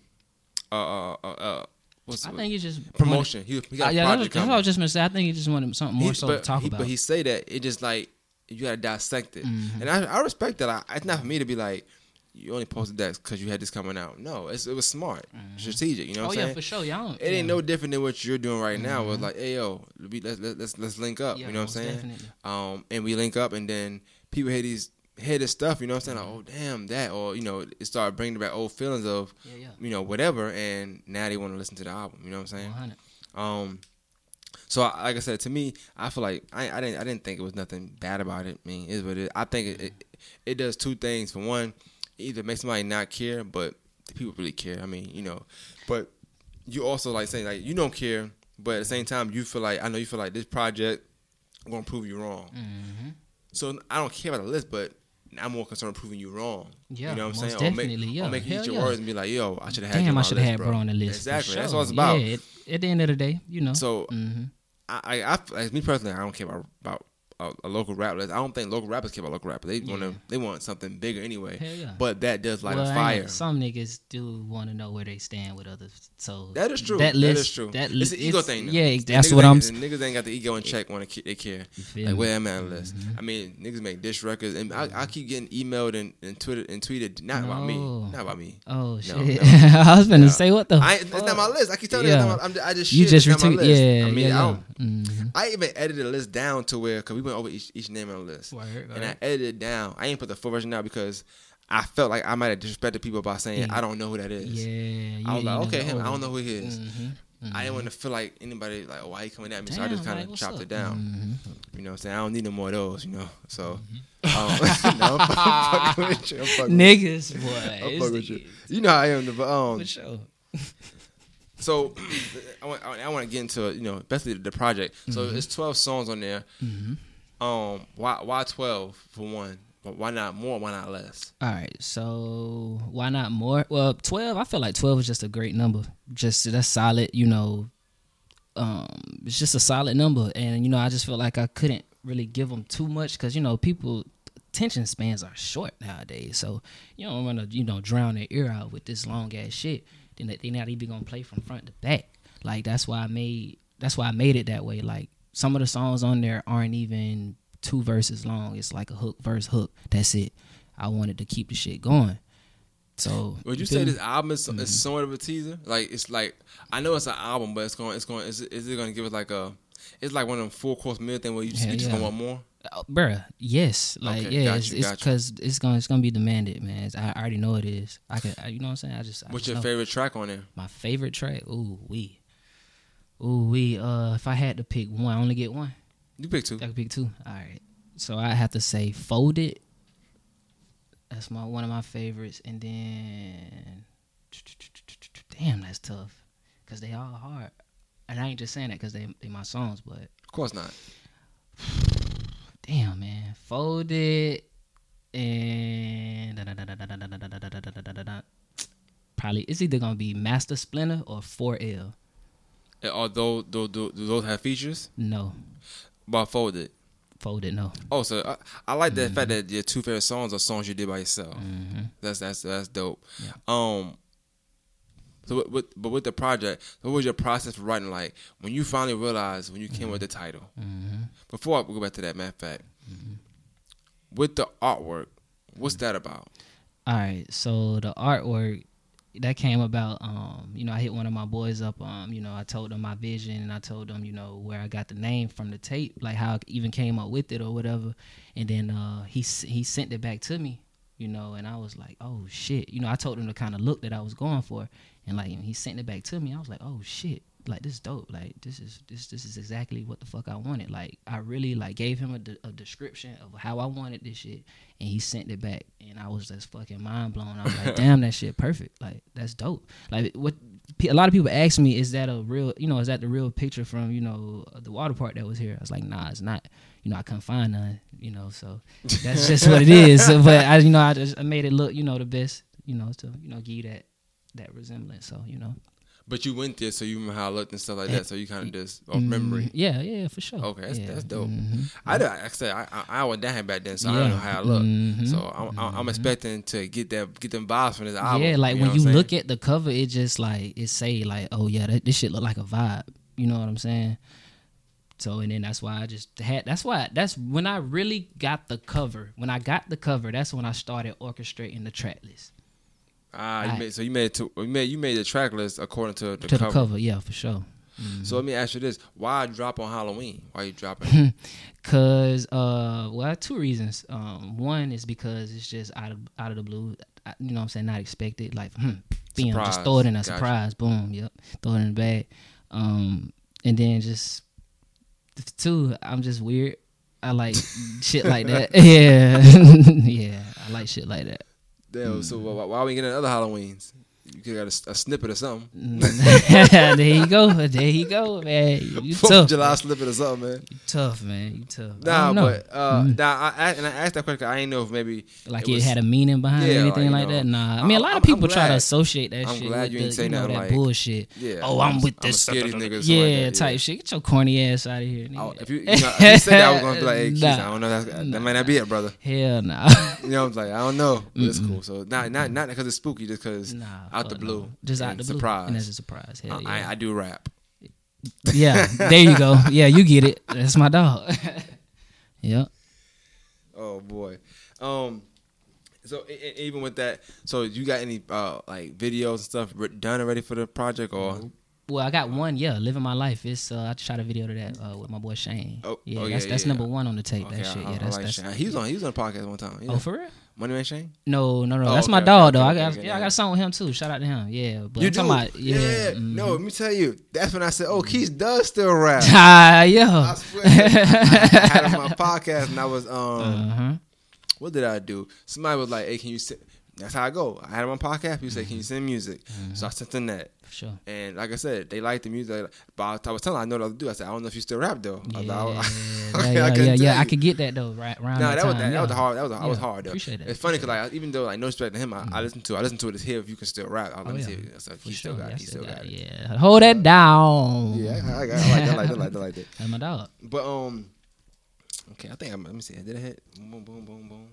uh, uh, uh, uh what's I think you just promotion. He, he got Uh, yeah, that's, project that's what I was just gonna say. I think he just wanted something more He- so but to talk he, about. But he say that it just like you gotta dissect it, Mm-hmm. and I, I respect that. I, it's not for me to be like you only posted that because you had this coming out. No, it's, it was smart, strategic. You know oh what I'm saying? Oh, yeah, saying? for sure. Y'all. It ain't no different than what you're doing right now. With like, hey yo, let's let's let's, link up. Yeah, you know what I'm saying? definitely. Um, and we link up, and then people hear these hear this stuff. You know what I'm saying? Like, oh damn that, or you know, it started bringing back old feelings of Yeah, yeah. you know whatever, and now they want to listen to the album. You know what I'm saying? 100. Um, so I, like I said, to me, I feel like I, I didn't I didn't think it was nothing bad about it. I mean, it is what it. is. I think it, it it does two things. For one, either makes somebody not care, but the people really care. I mean, you know, but you also like saying like you don't care, but at the same time you feel like I know you feel like this project I'm gonna prove you wrong. Mm-hmm. So I don't care about the list, but I'm more concerned with proving you wrong. Yeah, you know what I'm saying? definitely, Or make, yeah. or make you eat your yeah. words and be like, yo, I should have had. Damn, I should have had bro on the list. Exactly. That's sure. what it's about. Yeah, at, at the end of the day, you know. So hmm I, I, I, me personally, I don't care about, about a, a local rap list. I don't think local rappers care about local rappers. They Yeah. want to they want something bigger anyway. Yeah. But that does light Well, a fire. Some niggas do want to know where they stand with others. So That is true. That That list, is true. That it's an ego thing. Though. Yeah, that's what I'm. Niggas ain't got the ego in check when they, care. Like where am I on the list? I mean, niggas make dish records, and I, I keep getting emailed and, and tweeted and tweeted. Not about me. Not about me. Oh shit! no. I was gonna No. say what the. I it's not my list. I keep telling Yeah. you, my, I just You just it's not my retweet. Yeah, I mean, yeah, I don't. Mhm. I even edited the list down to where because we went over each, each name on the list, and I edited it down. I ain't put the full version out because I felt like I might have disrespected people by saying Yeah. I don't know who that is. Yeah, I was like, okay, him. I don't know who he is. Mhm, I didn't want to feel like anybody like, oh, why he coming at me? so I just kind of chopped up? it down. Mhm. You know what I'm saying? I don't need no more of those, you know. So, Mm-hmm. um, no, I'm fucking with you. I'm fucking with you. Niggas, boy. I'm fucking with you. You know how I am. But, um, For sure. so I want, I want to get into you know basically the project. So Mm-hmm. it's 12 songs on there. Um, why why 12 for one? Why not more? Why not less? All right, so why not more? Well, twelve. I feel like twelve is just a great number. Just that's solid. You know, um, it's just a solid number, and you know, I just feel like I couldn't really give them too much because you know, people attention spans are short nowadays. So you don't want to you know drown their ear out with this long ass shit. Then they- they not even gonna play from front to back. Like that's why I made that's why I made it that way. Like some of the songs on there aren't even two verses long. It's like a hook verse hook. That's it. I wanted to keep the shit going. So Would you say this album is, Mm-hmm. is somewhat of a teaser? Like it's like I know it's an album, but it's going it's going is it, is it going to give us like a it's like one of them full course meal thing where you just, Hell you just yeah. want more. Oh, bruh, yes, like Okay, yeah, got it's because it's gonna it's gonna be demanded, man. It's- I already know it is. I could, I, you know what I'm saying? I just I What's just your know. favorite track on there? My favorite track? Ooh we, ooh we. Uh, if I had to pick one, I only get one. You pick two. I could pick two. All right, so I have to say "Folded." That's my one of my favorites, and then damn, that's tough because they all hard. And I ain't just saying that because they they my songs, but Of course not. damn man, folded and probably it's either gonna be Master Splinter or 4L. Although do, do, do those have features, No, but folded. folded. No. Oh, so I, I like the Mm-hmm. fact that your two favorite songs are songs you did by yourself. hmm That's that's that's dope. Yeah. Um. So, with, with, but with the project, what was your process for writing? Like when you finally realized when you came with the title. hmm Before I go back to that, matter of fact, Mm-hmm. with the artwork, what's that about? All right, so the artwork that came about, um, you know, I hit one of my boys up. Um, you know, I told them my vision, and I told them, you know, where I got the name from the tape, like how I even came up with it or whatever. And then uh, he he sent it back to me, you know, and I was like, oh shit, you know, I told him the kind of look that I was going for, and like he sent it back to me. I was like, oh shit, like this is dope, like this is this this is exactly what the fuck I wanted. Like I really like gave him a, de- a description of how I wanted this shit, and he sent it back, and I was just fucking mind blown. I was like, damn, that shit perfect. Like that's dope. Like what a lot of people ask me, is that a real, you know, is that the real picture from you know the water park that was here? I was like, nah, it's not. You know, I couldn't find none. You know, so that's just what it is. So, but I, you know, I just I made it look, you know, the best. You know, to you know, give you that that resemblance. So you know, But you went there, so you remember how it looked and stuff like that. So you kind of just off Mm, memory. Yeah, yeah, for sure. Okay, that's- yeah. that's dope. Mhm. I did. I said I I, I was down back then, so I don't know how I look. Mhm. So I'm, I'm I'm expecting to get that get them vibes from this album. yeah, like know when you look at the cover, it just like it say like, oh yeah, that, this shit look like a vibe. You know what I'm saying? So and then that's why I just had. That's why that's when I really got the cover. When I got the cover, that's when I started orchestrating the track list Ah, you Right. made, so you made it to you made you made the track list according to the to cover. the cover. Yeah, for sure. So let me ask you this: Why drop on Halloween? Why you dropping? Cause uh, well, two reasons. Um, one is because it's just out of out of the blue. I- You know what I'm saying? Not expected. Like, hmm, bam, just throw it in a Gotcha. surprise. Boom, yep, throw it in the bag. Um, and then just two, I'm just weird. I like shit like that. Yeah, yeah, I like shit like that. Damn. So why, why we getting other Halloweens? You could got a, a snippet or something. there you go. There you go, man. You Fourth tough. July man. snippet or something, man. You tough, man. You tough. Nah, but uh, Mhm. nah, I, and I asked that question. I didn't know if maybe like it it, was- had a meaning behind it or anything like, that. Nah, I mean a lot I'm- of people I'm try to associate that I'm shit glad with you ain't say you know, that like- bullshit. yeah. Oh, I'm with I'ma this. these niggas, something like Yeah, that, type yeah. shit. Get your corny ass out of here. Nigga. Oh, if you, you know, if you said that, I was gonna be like, hey, Keith, I don't know. That might not be it, brother. Hell nah. You know, what I was like, I don't know. It's cool. So not not not because it's spooky, just because nah. Out the blue, no. Just out the blue. surprise. And that's a surprise. Hell yeah. I, I do rap. yeah. There you go. Yeah, you get it. That's my dog. yep. Oh boy. Um. So e- e- even with that, so you got any uh like videos and stuff done already for the project or? Well, I got one. Yeah, living my life. It's uh, I shot a video to that uh, with my boy Shane. Oh, yeah, oh, yeah, that's that's yeah. number one on the tape. Okay, that shit. I, Yeah, I that's like that's. Shane. He was on. He was on the podcast one time. Yeah. Oh, for real? Money Man Shane. No, no, no. Oh, that's my dog okay, though. okay, I got okay, yeah, I got a song with him too. Shout out to him. Yeah, but You I'm do? about yeah. mhm. No, let me tell you. That's when I said, "Oh, Keith does still rap." Ah, I yeah. swear. I, I had on my podcast and I was um. Uh huh. what did I do? Somebody was like, "Hey, can you send?" That's how I go. I had him on podcast. People say, "Can you mm-hmm. send music?" So I mm-hmm. sent them that. For sure. And like I said, they like the music. But I was- telling them, I know what to do. I said, I don't know if you still rap though. I was Yeah, yeah, I yeah, yeah, yeah. I could get that though. Right around No, that, that was that, that was hard. That was I was hard though. appreciate that, It's funny because like even though like no respect to him, I, I mm-hmm. listen to I listen to it as here if you can still rap. I Oh, me yeah. see it. So he still got Yeah, it. He still got it. Yeah, hold that down. Yeah, I, I, got, I like that. I like that. I like that. I like that. That's my dog. But um, okay, I think I'm. Let me see. Did I hit? Boom, boom, boom, boom.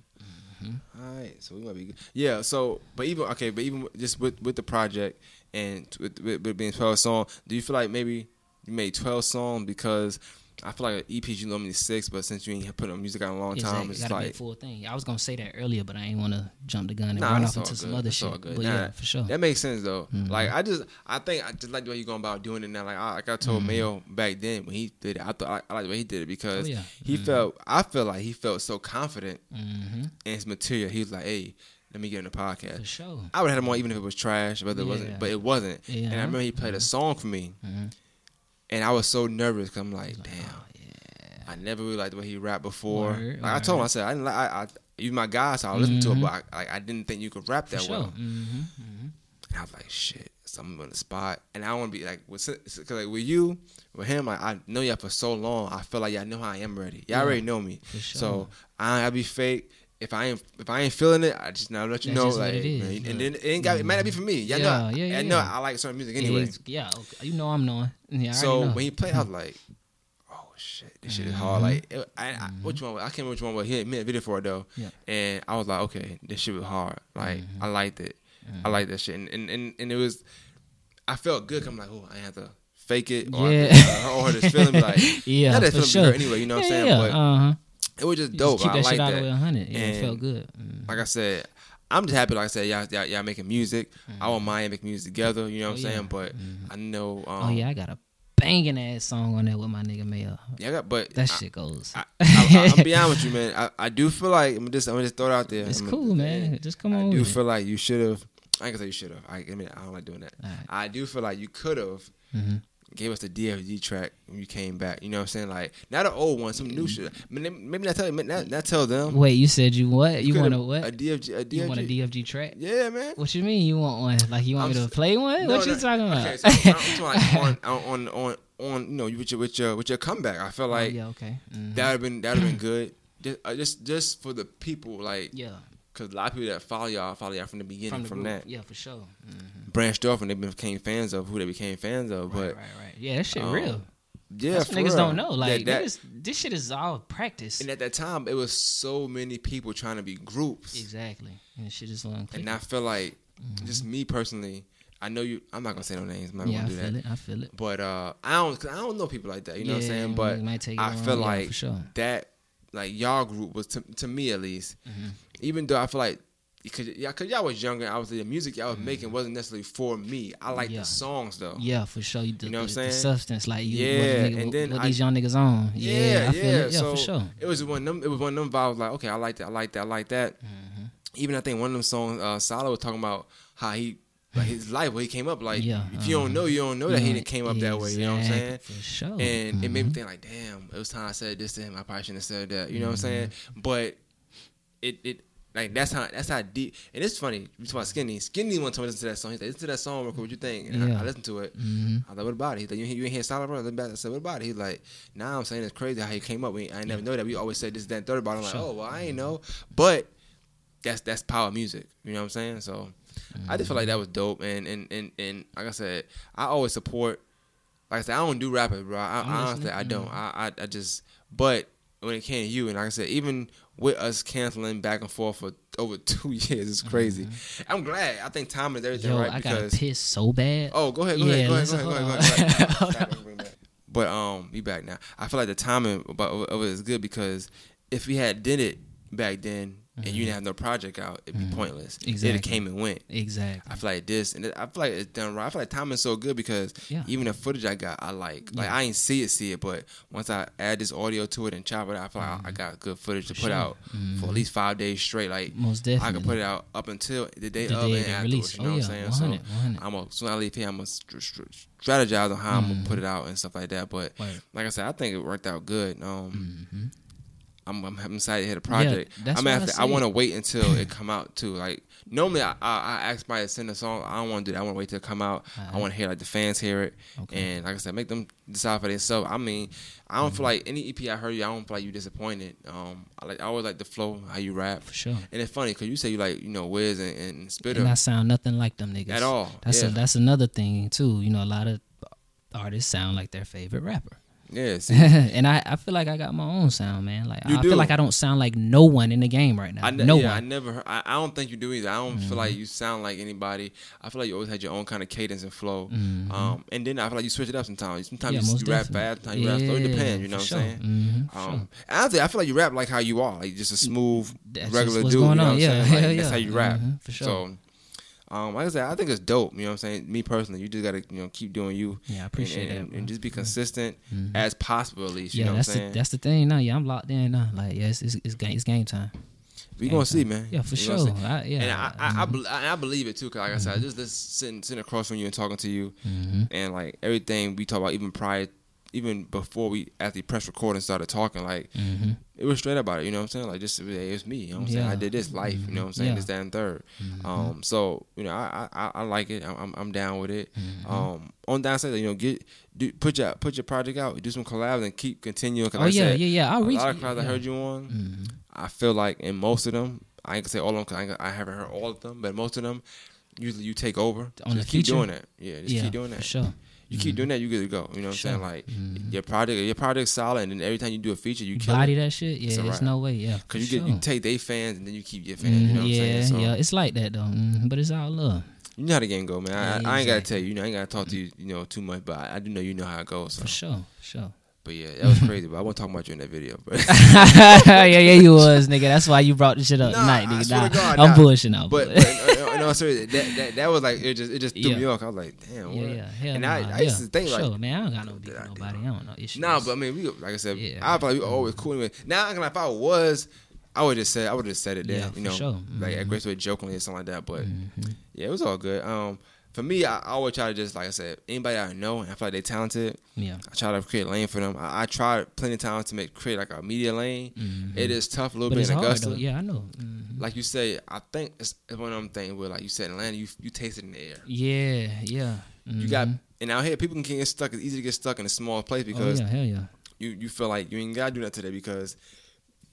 Mm-hmm. All right, so we might be good. Yeah. So, but even okay, but even just with with the project and with, with, with being twelve song, do you feel like maybe you made twelve songs because I feel like EPs you normally six, but since you ain't put no music out in a long time, it's a like full thing. I was gonna say that earlier, but I ain't want to jump the gun and Nah, run off into some other That's shit. But Nah, yeah, for sure. That makes sense though. Mhm. Like I just, I think I just like the way you're going about doing it now. Like I, like I told Mhm. Mayo back then when he did it, I thought I, I like the way he did it Oh because yeah. he Mhm. felt, I feel like he felt so confident Mhm. in his material. He was like, "Hey, let me get in the podcast." For sure. I would have had him on even if it was trash, whether it wasn't, but it wasn't. Yeah. And I remember he played a song for me, Mhm. And I was so nervous because I'm like, "Damn." Oh, yeah. I never really liked the way he rapped before. Word, like I told him, I said, I didn't like, I, I, you my guy, so I listened to it, but I, I, I didn't think you could rap that sure. well. Mhm. Mhm. And I was like, shit, something on the spot. And I want to be like, with, cause like with you, with him, like, I know y'all for so long. I feel like y'all know how I am ready. Y'all Yeah. already know me. Sure. So I I be fake. If I ain't if I ain't feeling it, I just now let you That's know just what like, it is, man, yeah. and then it ain't got it might not be for me. Yeah, know, yeah, yeah, I know yeah. I like certain music anyway. Yeah, okay. you know I'm knowing. Yeah, I so know. when he played, I was like, oh shit, this shit is hard. Like it, I, I which one? I can't remember which one was. He made a video for it though, Yeah. and I was like, okay, this shit was hard. Like Mhm. I liked it. I liked that shit, and and and, and it was. I felt good. 'cause I'm like, oh, I have to fake it or, Yeah. I, or this feeling. Like, yeah, that for feeling sure. anyway. You know what I'm Yeah, saying? yeah, But uh-huh. It was just You dope. Just I that like shit that. the way 100. Yeah, it And felt good. Mhm. Like I said, I'm just happy. Like I said, y'all y'all, y'all making music. I won't mind making music together. You know what Mm-hmm. Oh, I'm yeah. saying? But Mhm. I know. Um, oh yeah, I got a banging ass song on there with my nigga Mayo. yeah. I got, but That I, shit goes. I, I, I'll be honest with you, man. I, I do feel like I'm just I'm just throw it out there. it's I'm- cool, man. Just come I on. do with it. feel like you should have. I gonna say you should have. I, I mean, I don't like doing that. Alright. I do feel like you could have Mhm. Gave us the DFG track when you came back. You know what I'm saying? Like not an old one, some new shit. Maybe not tell not, not tell them. Wait, you said you what? You want a what? A DFG. A DFG. you want a DFG track? Yeah, man. What you mean you want one? Like you want I'm me s- to play one? No, what you no. talking about? Okay, so I'm, I'm talking like on, on on on you know with your with your with your comeback. I feel like oh, yeah, okay. Mhm. that would have been that would have been good. Just, uh, just just for the people, like, yeah, cause a lot of people that follow y'all follow y'all from the beginning, the from, that Yeah, for sure. Mhm. branched off and they became fans of who they became fans of. Right, But right, right. Yeah, that shit um, real. yeah, That's what niggas real. don't know. Like that, that- niggas, this shit is all practice. and at that time, it was so many people trying to be groups, Exactly. And shit is on. and I feel like just me personally. I know you. I'm not gonna say no names. I'm not Mm-hmm. yeah, I gonna do feel that. it. I feel it. But uh, I don't. Cause I don't know people like that. You know what I'm saying? But might take it I feel like for sure. that like y'all group was to, to me at least Mhm. even though i feel like because y'all, cause y'all was younger I was the music y'all was making wasn't necessarily for me i like Mm-hmm. Yeah. the songs though Yeah, for sure. You, the, You know what I'm the, saying? The substance, like you, Yeah, what, nigga, and then what I- these young niggas on. yeah Yeah, yeah, I feel it. Yeah, so for sure. it was one of them it was one of them vibes like okay i like that i like that i like that Mhm. even i think one of them songs uh Salo was talking about how he like his life where he came up like Yeah, if you don't uh-huh. know you don't know that he Yeah, didn't came up that way you know what i'm saying For sure. and it made me Mhm. think like, damn, it was time I said this to him. I probably shouldn't have said that. You know what I'm saying? Mm-hmm. But it it Like that's how that's how deep. And it's funny. You talk about Skinny. Skinny one told me to listen to that song. He's like, listen to that song, real quick. What you think? And I, Yeah. I listened to it. Mhm. I was like, what about it? He's like, you, ain't- you ain't hear Solid Bro? I. I said, what about it? He's like, nah, I'm saying it's crazy how he came up. We, I never know that. We always said this, that, and third about it. I'm like, Sure. oh, well, I ain't know. But that's that's power music. You know what I'm saying? So I just feel like that was dope. And and and and like I said, I always support. Like I said, I don't do rappers, bro. I, honestly. I don't. Mhm. I, I I just. But when it came to you, and like I said, even with us canceling back and forth for over two years, it's crazy. I'm glad. I think time is everything, Yo, right? I got Because pissed so bad. Oh, go ahead, go Yeah, ahead, go ahead, go ahead, go ahead, go ahead. Go ahead. Stop, bring it back. But um, be back now. I feel like the timing about of it is good because if we had did it back then and you didn't have no project out, it'd be pointless. Mm-hmm. Exactly. have came and went. Exactly. I feel like this, and I feel like it's done right. I feel like timing's so good because Yeah. even the footage I got, I like. Like Yeah. I ain't see it, see it, but once I add this audio to it and chop it, out, I feel like I- I got good footage to put Mm-hmm. sure. out for at least five days straight. Like Most I definitely. can put it out up until the day The of day and of afterwards. release. You know Oh, what yeah, I'm saying? 100, so 100. I'm gonna soon as I leave here, I'm gonna str- str- strategize on how I'm gonna put it out and stuff like that. But Word. like I said, I think it worked out good. Um. I'm, I'm, I'm excited to hit a project. that's I'm I after, I, said. want to wait until it come out too. Like normally, I, I, I ask my to send a song. I don't want to do that. I want to wait till it come out. I want to hear like the fans hear it, Okay. and like I said, make them decide for themselves. I mean, I don't feel like any EP I heard you. I don't feel like you disappointed. Um, I like I always like the flow, how you rap, For sure. and it's funny because you say you like you know Wiz and, and Spitta And I sound nothing like them niggas at all. That's yeah, a, that's another thing too. You know, a lot of artists sound like their favorite rapper. Yeah. See, and I, I feel like I got my own sound, man. Like You I do. feel like I don't sound like no one in the game right now. I ne- no yeah, I one. Mm-hmm. never. Heard, I, I don't think you do either. I don't feel like you sound like anybody. I feel like you always had your own kind of cadence and flow. Um, and then I feel like you switch it up sometimes. Sometimes Mm-hmm. Yeah, you, you rap fast, sometimes you rap slow. It depends. You know what I'm sure. saying? Mhm, Um, sure. honestly, I feel like you rap like how you are, like just a smooth, That's regular what's dude. going you know Yeah, saying? Like, hell That's yeah. how you rap. Mhm, for sure. So, um, like I said, I think it's dope. You know what I'm saying? Me personally, you just gotta you know keep doing you. Yeah, I appreciate and, that, and, bro. and just be consistent Mhm. as possible, at least. You yeah, know what I'm that's saying? the that's the thing now. Yeah, I'm locked in now. Like, yeah, it's it's, it's game it's game time. we gonna see, man. Yeah, for We sure. I, yeah, And I, I, I, mhm, I, I believe it too, cause like I said, I just, just sitting, sitting across from you and talking to you, mhm. and like everything we talk about, even prior, even before we after the press record and started talking, like Mhm. it was straight about it. You know what I'm saying? Like just hey, it's me. You know what I'm saying? I Yeah. did this life. You know what I'm saying? Yeah. This, that, and 3rd Mm-hmm. Um, so you know, I, I, I like it. I'm, I'm, down with it. Mm-hmm. Um, on downside, you know, get do, put your put your project out, do some collabs, and keep continuing. Oh like I yeah, said, yeah, yeah. I'll a reach. lot of crowds I heard you on. Mhm. I feel like in most of them, I ain't gonna say all of them because I, I haven't heard all of them, but most of them, usually you take over. On just the keep feature? doing that. Yeah, just yeah, keep doing for that. sure. You keep doing that, you good to go. You know what Sure. I'm saying? Like Mhm. your product, your project's solid, and then every time you do a feature, you kill Body it. that shit. Yeah, It's there's no way. Yeah, Cause you for get you take their fans and then you keep your fans. You know what I'm yeah, saying? So yeah, it's like that though. Mhm, But it's all love. you know how the game go, man. I, I ain't gotta tell you. You know, I ain't gotta talk to you. You know too much, but I, I do know you know how it goes. So. For sure, sure. But yeah, that was crazy. But I wasn't talking about you in that video. But yeah, yeah, you was, nigga. That's why you brought the shit up Nah, tonight, nigga. Nah, God, I'm nah. bullshitting out. but, but uh, no, seriously, that, that that was like it just it just threw Yeah. me off. I was like, damn, yeah, what? yeah, hell And nah, I- I used to think, for like, sure, man. I don't got no beef with nobody. I don't know issues. Nah, but I mean, we like I said, Yeah. I like we always cool. With, now, if I was, I would just say I would just said it there. You know, sure. like Mhm. at Grace way jokingly or something like that. But Mhm. yeah, it was all good. Um, for me, I, I always try to just like I said, anybody I know and I feel like they're talented, yeah, I try to create a lane for them. I, I tried plenty of times to make create like a media lane. Mhm. It is tough a little but bit it's in hard Augusta. though. Yeah, I know. Mhm. Like you say, I think it's, one of them things where like you said Atlanta, you you taste it in the air. Yeah, yeah. You got Mhm. and out here people can get stuck. It's easy to get stuck in a small place Oh because yeah, hell yeah. you you feel like you ain't gotta do that today because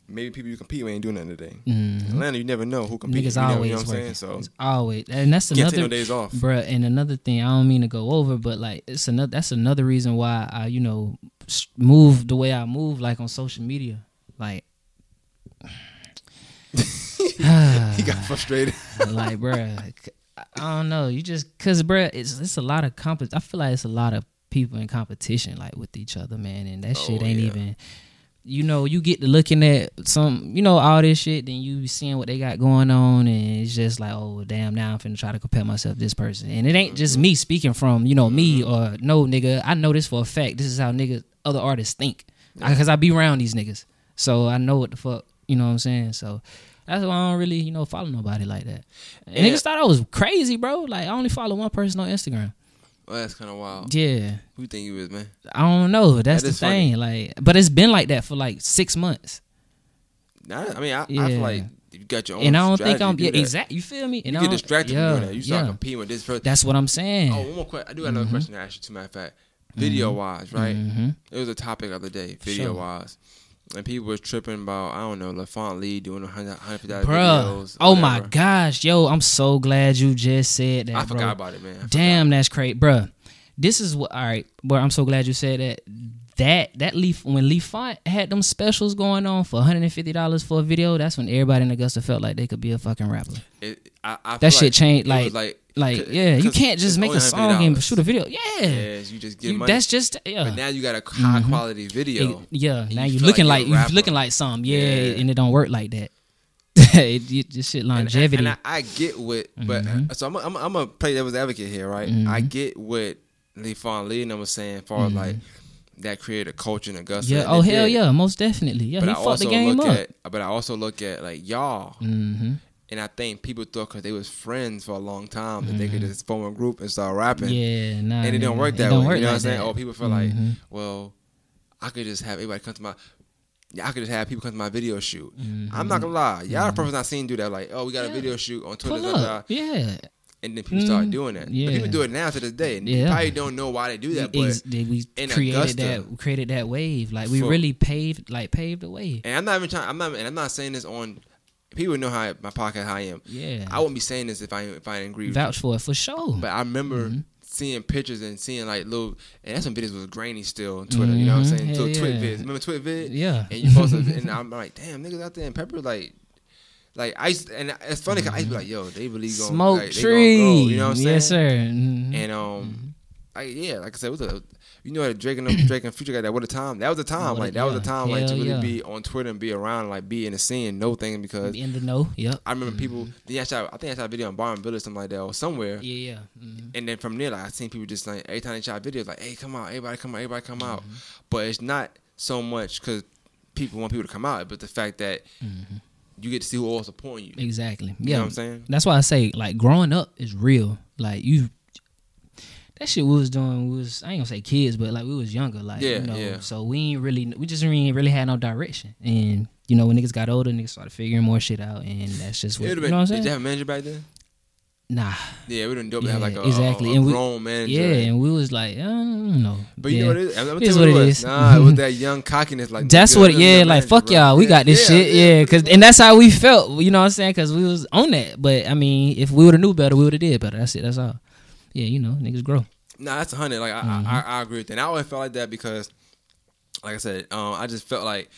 maybe people you compete with ain't doing nothing today. Mhm. Atlanta, you never know who competes. Niggas you never, always you know what I'm working. saying? So It's always, and that's take no another, days off. bruh. And another thing, I don't mean to go over, but like it's another. That's another reason why I, you know, move the way I move, like on social media, like. he got frustrated. like, bruh, I don't know. You just cause, bruh, it's it's a lot of comp. I feel like it's a lot of people in competition, like with each other, man, and that shit Oh, ain't yeah. even. You know, you get to looking at some, you know, all this shit, then you seeing what they got going on, and it's just like, oh damn, now I'm finna try to compare myself to this person, and it ain't just me mm-hmm. speaking from, you know, me mm-hmm. or no nigga. I know this for a fact. This is how niggas, other artists think, because I be around these niggas, so I know what the fuck, you know what I'm saying. So that's why I don't really, you know, follow nobody like that. And Yeah. niggas thought I was crazy, bro. Like I only follow one person on Instagram. Well, that's kind of wild. Yeah, Who you think you is, man? I don't know. That's That the is funny. thing. Like, but it's been like that for like six months. Nah, I mean, I, I feel like you got your own. and I don't think I'm yeah, exactly. You feel me? And You I get distracted yeah, from that. You start yeah. competing with this person. That's what I'm saying. Oh, one more question. I do another Mm-hmm. question to ask you. To matter of fact, video wise, right? Mhm. It was a topic of the day, video wise, and people was tripping about I don't know LaFont Lee doing a hundred hundred dollar Bruh. videos. Oh my gosh, yo, I'm so glad you just said that. I bro. forgot about it, man. Damn, that's crazy, bro. This is what. All right, bro. I'm so glad you said that. That that Leaf when Leaf had them specials going on for 150 dollars for a video. That's when everybody in Augusta felt like they could be a fucking rapper. It, I, I That shit like changed, was like- Like, yeah, you can't just make a song and shoot a video. Yeah, Yes, you just get You- money. that's just yeah. but now you got a high quality video. It- yeah, now you feel looking like like, you're a you rapper. looking like something. Yeah, Yeah. and it don't work like that. it, it, this shit And- longevity. And, I, I get what, but Mm-hmm. uh, so I'm, I'm, I'm gonna play devil's advocate here, right? I get what Lee Fon Lee was saying, as far as like that created a culture in Augusta. Mm-hmm. yeah. Oh hell did. yeah, most definitely. Yeah, But he I fucked also the game look up. at, but I also look at like y'all, hmm and I think people thought because they was friends for a long time that they could just form a group and start rapping. Mm-hmm. Yeah, nah. and it don't work that way. work you know like what I'm saying? Or people feel Mhm. like, well, I could just have everybody come to my. Yeah, I could just have people come to my video shoot. I'm not gonna lie, y'all the person I seen do that. Like, oh, we got a video shoot on Twitter, blah, blah. Yeah. and then people start Mm, doing that. yeah. But people do it now to this day, and you Yeah. probably don't know why they do that. But Ex- we created Augusta- that created that wave. Like we For- really paved like paved the way. and I'm not even trying. I'm not, and I'm not saying this on. People know how I, my podcast how I am. Yeah. I wouldn't be saying this if I if I didn't agree. with you. Vouch for it for sure. But I remember Mm-hmm. seeing pictures and seeing like little, and that's when videos was grainy still on Twitter. You know what I'm Mhm. saying? Hell So Twit yeah. vids. Remember TwitVid? yeah. And you posted, and I'm like, damn, niggas out there in Pepper, like, like I used, and it's funny 'cause I used to be like, yo, they really going Smoke like, they tree. Gonna go, you know what I'm saying? yes, sir. Mhm. And um, I, yeah, like I said, it was a, you know, that Drake and them- Drake and Future got that. What a time! That was a time. Like that was a yeah. time, like to really yeah. be on Twitter and be around, like be in the scene, no thing because. in the know. Yep. I remember people. Then I shot. I think I shot a video on Barton Village, something like that, or somewhere. Yeah, yeah. Mhm. And then from there, like I seen people just like every time they shot videos, like, "Hey, come out, everybody come out, everybody come out." Mm-hmm. But it's not so much because people want people to come out, but the fact that you get to see who all supporting you. Exactly. You Yeah. know what I'm saying? That's why I say like growing up is real. Like you that shit we was doing we was I ain't gonna say kids, but like we was younger. Like Yeah, you know, yeah. so we ain't really we just ain't really had no direction. And you know, when niggas got older, niggas started figuring more shit out and that's just what you know what I'm been, did saying? you have a manager back then? Nah. Yeah, have been dope to have like a, exactly. a, a And we- grown manager. Yeah, and we was like, I don't know. But you know what it is? I'm gonna It is tell you what it is. Nah, it was that young cockiness. Like That's what, yeah, like manager, fuck bro. y'all, we Yeah, got this yeah, shit, yeah, yeah, cause and that's how we felt, you know what I'm saying? Cause we was on that, but I mean, if we would have knew better, we would have did better. That's it. That's all. Yeah, you know, niggas grow. Nah, that's a hundred. Like I, Mm-hmm. I, I, I agree with that. And I always felt like that because, like I said, um, I just felt like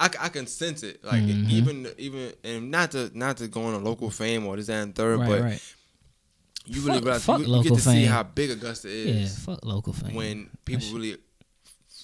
I, I can sense it. Like Mm-hmm. even even and not to not to go on a local fame or this that and third, Right, but right. you really Fuck- realize fuck you, you get to see how big Augusta Yeah, is fuck local fame. when people really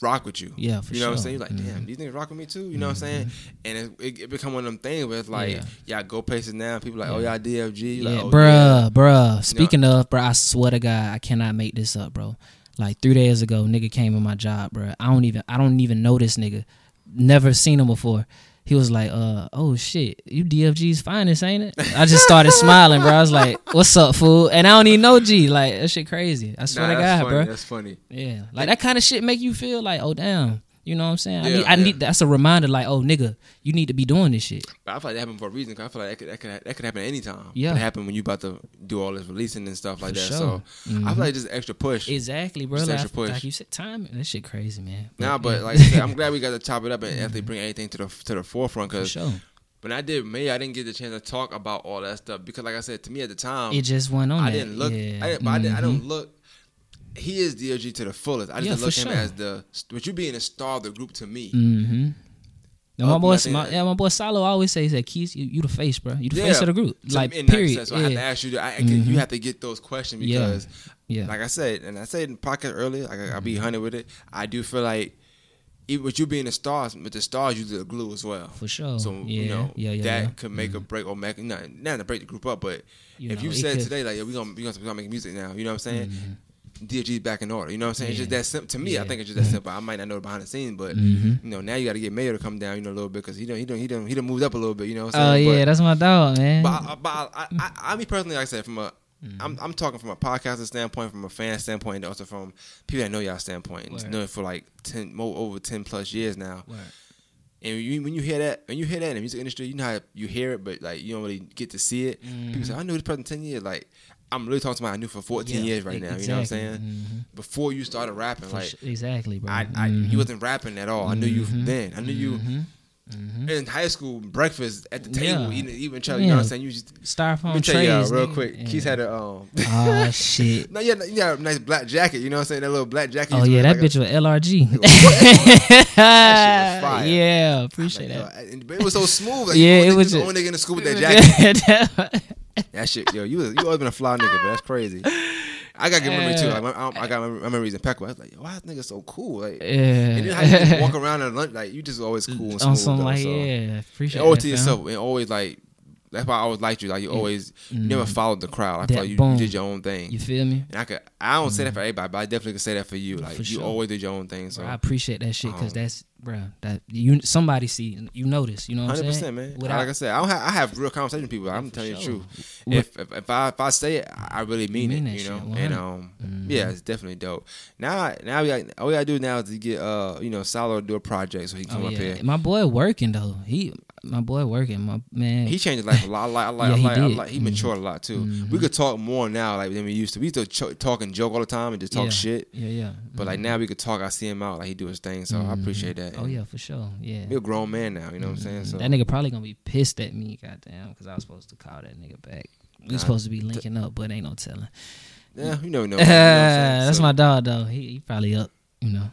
rock with you. Yeah, for you know what I'm saying? You're like, damn, Mhm. these niggas rock with me too. You know what I'm saying? And it, it, it become one of them things where it's like, Yeah. yeah, go places now. People like, oh Yeah. yeah, DFG. You yeah, like, oh, bruh, bruh. Speaking of, bruh, I swear to God, I cannot make this up, bro. Like three days ago, nigga came in my job, bruh. I don't even, I don't even know this nigga. Never seen him before. He was like, uh, oh shit, you DFG's finest, ain't it? I just started smiling, bro. I was like, what's up, fool? And I don't even know G. Like that shit crazy. I swear Nah, to God, funny. bro. That's funny. Yeah, like that kind of shit make you feel like, oh damn, you know what I'm saying? I Yeah, need, I yeah. need that's a reminder, like, oh nigga, you need to be doing this shit. But I feel like that happened for a reason. Cause I feel like that could, that could, that could happen anytime. Yeah. It happened when you about to do all this releasing and stuff like For that. sure. So I Mhm. feel like just extra push. Exactly, bro. Just Like, extra push. like you said, time. That shit crazy, man. Nah, but like I said, I'm glad we got to chop it up and actually bring anything to the to the forefront. for Because sure, when I did me, I didn't get the chance to talk about all that stuff. Because like I said, to me at the time, it just went on. I that. didn't look. Yeah. I didn't, but I, didn't, I don't look. He is DFG to the fullest. I just Yeah, look him sure. as the. But you being a star of the group to me. Mm-hmm. Now, my boy, my, yeah, my boy Salo always says that Keys, you, you the face, bro. You the Yeah. face of the group. Like in period. sense, so I have to ask you. I, I- Mhm. You have to get those questions because, yeah. like I said, and I said in podcast earlier, like Mm-hmm. be hunted with it. I do feel like, even with you being the stars, but the stars usually the glue as well. for sure. So yeah. you know yeah, yeah, that yeah. could make a break or make not not to break the group up, but You if know, you said could- today like yeah, we gonna we gonna, we gonna make music now, you know what I'm saying? DFG's back in order, you know what I'm saying? It's just that simple to me. I think it's just that simple. I might not know the behind the scenes, but Mhm. you know now you got to get Mayo to come down, you know, a little bit because he don't he don't he don't he done moved up a little bit, you know what Oh I'm saying? yeah, that's my dog, man. But, but, I, but I, I, I, I mean personally, like I said, from a Mm-hmm. I'm I'm talking from a podcaster standpoint, from a fan standpoint, and also from people that know y'all standpoint, and Word. know it for like ten more over ten plus years now. Word. And you, when you hear that, when you hear that in the music industry, you know how you hear it, but like you don't really get to see it. People say, "I knew this person ten years." Like I'm really talking to my I knew for 14 Yeah, years right now. You know what I'm exactly. saying? Mhm. Before you started rapping, For like exactly, bro. I, I Mhm. you wasn't rapping at all. I knew you Mhm. then. I knew you Mhm. Mhm. in high school, breakfast at the table, Yeah. eating, eating each other. You know what I'm saying? You just Styrofoam let me tell uh, real nigga. quick. Yeah. Keith had a um. Oh shit. no, yeah, you got a nice black jacket. You know what I'm saying? That little black jacket. Oh yeah, that like bitch was LRG. That shit was fire. Yeah, appreciate like, that. But it was so smooth. Like, Yeah, it was the a- only nigga in the school with that jacket. That shit, yo, you was, you always been a fly nigga, but that's crazy. I got good memory too. Like my, I got memories impeccable. I was like, yo, why this nigga so cool? Like, yeah. and then how you just walk around at lunch, like you just always cool and smooth. on some though, like so. yeah, appreciate always that, to yourself and always like. That's why I always liked you. Like you always you never followed the crowd. I Mm. That like you, you did your own thing. You feel me? and I could. I don't say that for everybody, but I definitely could say that for you. Like For you sure. always did your own thing. So I appreciate that shit because Um, that's bro that you somebody see you notice. You know what Hundred I'm percent, saying? man. Without- like I said, I don't have I have real conversations with people. I'm telling you the truth. What- If, if if I if I say it, I really mean, mean it. You know, shit, and 100. um, Mhm. yeah, it's definitely dope. Now, now we got all we gotta do now is to get uh, you know, Salo to do a project so he can come Oh, up here. My boy working though. He my boy working. My man. He changed his life a lot. I like, I like, Yeah, I he like, I did. like he matured a lot too. Mhm. We could talk more now, like than we used to. We used to ch- talk and joke all the time and just talk Yeah. shit. yeah, yeah. But like Mhm. now we could talk. I see him out, like he do his thing. So I Mhm. appreciate that. Oh yeah, for sure. Yeah. he a grown man now. You know what I'm saying? Mhm. So that nigga probably gonna be pissed at me, goddamn, because I was supposed to call that nigga back. We Nah, supposed to be linking up, but ain't no telling. yeah, you never know. you know? That's So- my dog though. He, he probably up. You know.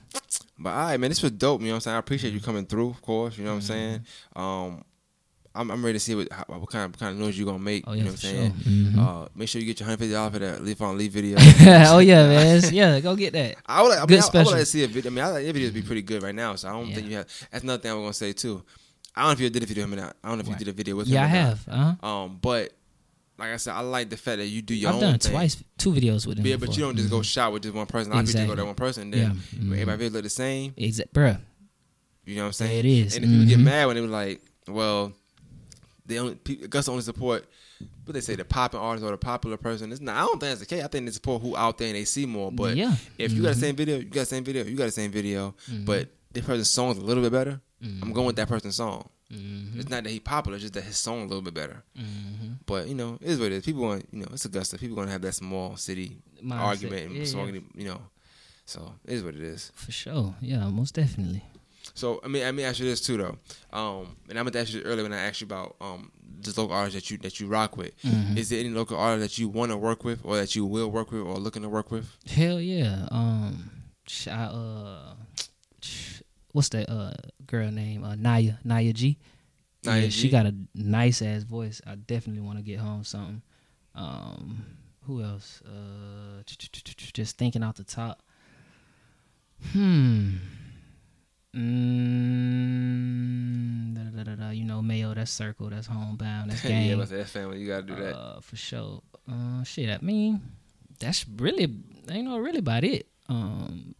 But all right, man, this was dope. You know what I'm saying? I appreciate Mm-hmm. you coming through, of course. You know what I'm saying? Um, I'm, I'm ready to see what, how, what kind of what kind of noise you're gonna make. Oh you yeah, know what I'm sure. saying? Mhm. Uh, make sure you get your hundred fifty dollars for that leaf on leaf video. oh yeah, man. It's- Yeah, go get that. I would, I mean, Good I, I would like to see a video. I mean, I like your videos be pretty good right now, so I don't think you have. That's another thing I was gonna say too. I don't know if you did a video with him or not. I don't know if Right. you did a video with Yeah, I him. or not. have. Uh huh. Um, but like I said, I like the fact that you do your own. I've done thing. twice, two videos with him. Yeah, but you don't just go Mhm. shot with just one person. Of people just go Exactly. to one person, and then Yeah. Mhm. everybody look the same. Exactly, bruh. You know what I'm saying? It is. And if people get Mhm. mad when they were like, well, they only Gus only support, but they say the popping artist or the popular person. It's not. I don't think that's the case. I think they support who out there and they see more. But yeah, if you got the Mhm. same video, you got the same video. You got the same video, Mhm. but this person's song is a little bit better. Mhm. I'm going with that person's song. Mhm. It's not that he popular, it's just that his song a little bit better. Mhm. But you know, it is what it is. People want, you know, it's Augusta. People gonna have that small city Mindset. argument and Yeah, song, yeah. you know. So it is what it is. For sure. Yeah, most definitely. So I mean, I mean, ask you this too though. Um, and I'm gonna ask you earlier when I asked you about um the local artists that you that you rock with. Mhm. Is there any local artists that you want to work with, or that you will work with, or looking to work with? Hell yeah. Um, I, uh, what's that uh girl name? Uh, Naya Naya G. Naya yeah, G? she got a nice ass voice. I definitely want to get home something. Um, who else? Uh, just thinking off the top. Hmm. Mm, da, da, da, da, you know, Mayo, that's circle, that's homebound, that's yeah, game. but that family, you gotta do that. Uh, for sure. Uh, shit, I mean, that's really, ain't know really about it. Um,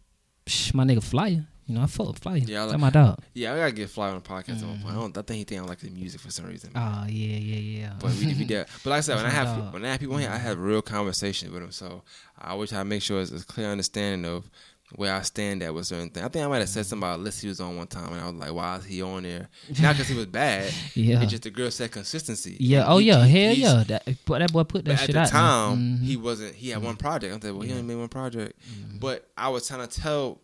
sh- my nigga Flyer, you know, I fuck with Flyer. Yeah, I Yeah, like- that's my dog. yeah, I gotta get Fly on the podcast at one point. I don't. I think he think I like the music for some reason. Oh yeah, yeah, yeah. But we, we did. But like I said, when I have dog. when I have people here, I have real conversations with them. So I always try to make sure it's a clear understanding of where I stand at with certain things. I think I might have said something about a list he was on one time, and I was like, "Why is he on there?" Not because he was bad. yeah, It's just the girl said consistency. yeah. And Oh he- yeah, he- hell yeah. That, but that boy put that But at shit the out. time, man. Mhm. he wasn't. He had one project. I said, "Well, he only made one project." Mhm. But I was trying to tell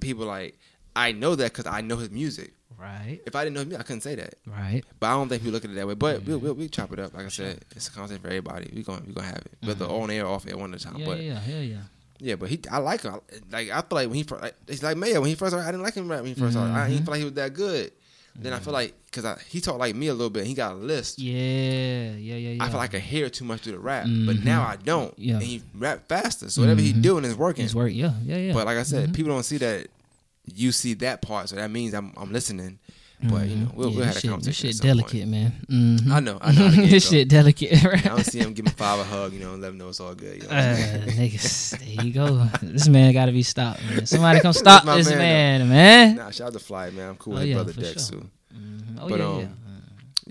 people like, I know that because I know his music. right, If I didn't know his music, I couldn't say that. right. But I don't think people look at it that way. But Yeah. we'll, we'll, we'll chop it up. Like I said, it's a concept for everybody. We going we gonna have it, whether Mhm. on air or off air one at a time. Yeah, but yeah, hell yeah. Yeah, but he, I like him. Like I feel like when he first, like, it's like Mayo when he first, started, I didn't like him when he 1st started. I didn't Mhm. feel like he was that good. Then I feel like because he talked like me a little bit. He got a list. Yeah, yeah, yeah, yeah. I feel like I hear too much through the rap, but Mhm. now I don't. Yeah. and he rap faster. So whatever he Mhm. doing is working. His work, yeah, yeah, yeah. But like I said, people don't see that. You see that part, so that means I'm I'm listening. But you know, Mhm. we'll, Yeah, we'll have a shit, conversation. This shit at some point. delicate, man. Mhm. I know, I know how to get it, this shit delicate. Right? I don't see him giving five a hug, you know, and let him know it's all good. You know Uh, niggas, there you go. This man got to be stopped, man. Somebody come stop this man, man, man. Nah, shout out to Fly, man. I'm cool Oh, with yeah, brother Dex sure. too. Mhm. Oh But, yeah, um, yeah.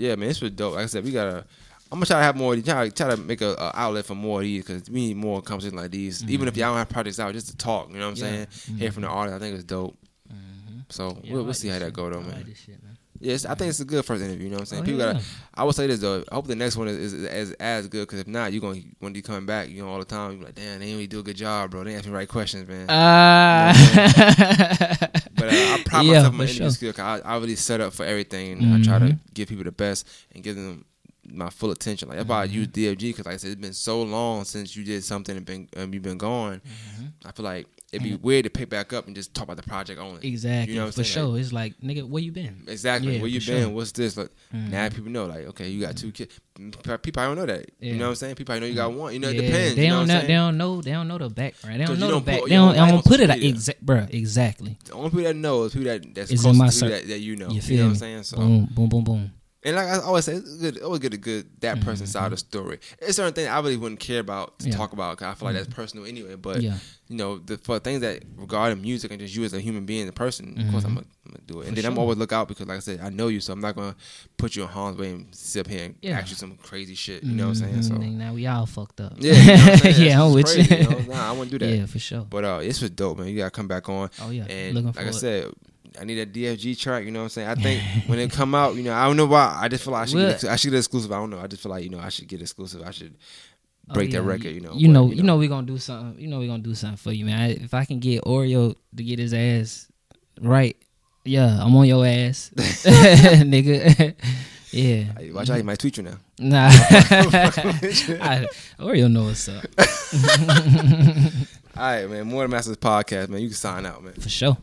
Yeah, man, this was dope. Like I said, we gotta. I'm gonna try to have more. of these- Try, try to make a, a outlet for more of these because we need more conversations like these. Even if y'all don't have projects out, just to talk. You know what I'm Mm-hmm. Saying? Hear from the artist. I think it's dope. So Yeah, we'll, we'll see how that go though, I man. like this shit, man. Yes, I think it's a good first interview. You know what I'm saying? Oh, People yeah. gotta. I would say this though. I hope the next one is, is as as good. Because if not, you're gonna when you coming back, you know all the time. You be like, damn, they didn't really do a good job, bro. They ask me the right questions, man. Uh, But uh, I pride Yeah, myself on my interview sure. skill. 'cause I, I really set up for everything. And I try to Mhm. give people the best and give them my full attention. Like that's why I use Mm-hmm. DFG because like I said, it's been so long since you did something and been um, you've been gone. Mm-hmm. I feel like it'd be weird to pick back up and just talk about the project only. exactly. You know what for I'm saying? sure. it's like, nigga, where you been? Exactly. Yeah, Where you been? sure. What's this? Like, Mhm. Now people know, like, okay, you got two kids. People I don't know that. You know what I'm saying? People probably know you got one. You know, Yeah, it depends. They you know don't what know. I'm They don't know. They don't know the background. They don't you know don't the back. put- They don't. don't I like don't on put it. exa- bruh, Exactly. The only people that know is people that that's Is close in my to that, that you know. You You, feel know what I'm saying? So, Boom, boom, boom, boom. And like I always say, it's good. Always get a good that person's side of the story. It's certain things I really wouldn't care about to Mm-hmm. Yeah. talk about. 'cause I feel like that's personal anyway. But Yeah. you know, the for things that regarding music and just you as a human being, a person, of course, I'm gonna, I'm gonna do it. And Mm-hmm. For then I'm always look out because, like I said, I know you, so I'm not gonna put you in harm's way and sit up here and Yeah. ask you some crazy shit. You know what I'm saying? So. Mhm, Now we all fucked up. Yeah, you know I'm yeah, I'm with crazy, you. know? Nah, I wouldn't do that. Yeah, for sure. But uh, this was dope, man. You gotta come back on. Oh yeah, And looking like. I said, I need that DFG track. You know what I'm saying? I think when it come out, you know, I don't know why. I just feel like I should, get, I should get exclusive. I don't know. I just feel like you know I should get exclusive. I should Oh, break that record. You know. You but, know, you know, we gonna do something. You know, we're gonna do something for you, man. I, if I can get Oreo to get his ass right, yeah, I'm on your ass, nigga. yeah, Watch out, he might tweet you now. nah. I, Oreo know what's up All right, man. More than Masters podcast, man. You can sign out, man. for sure.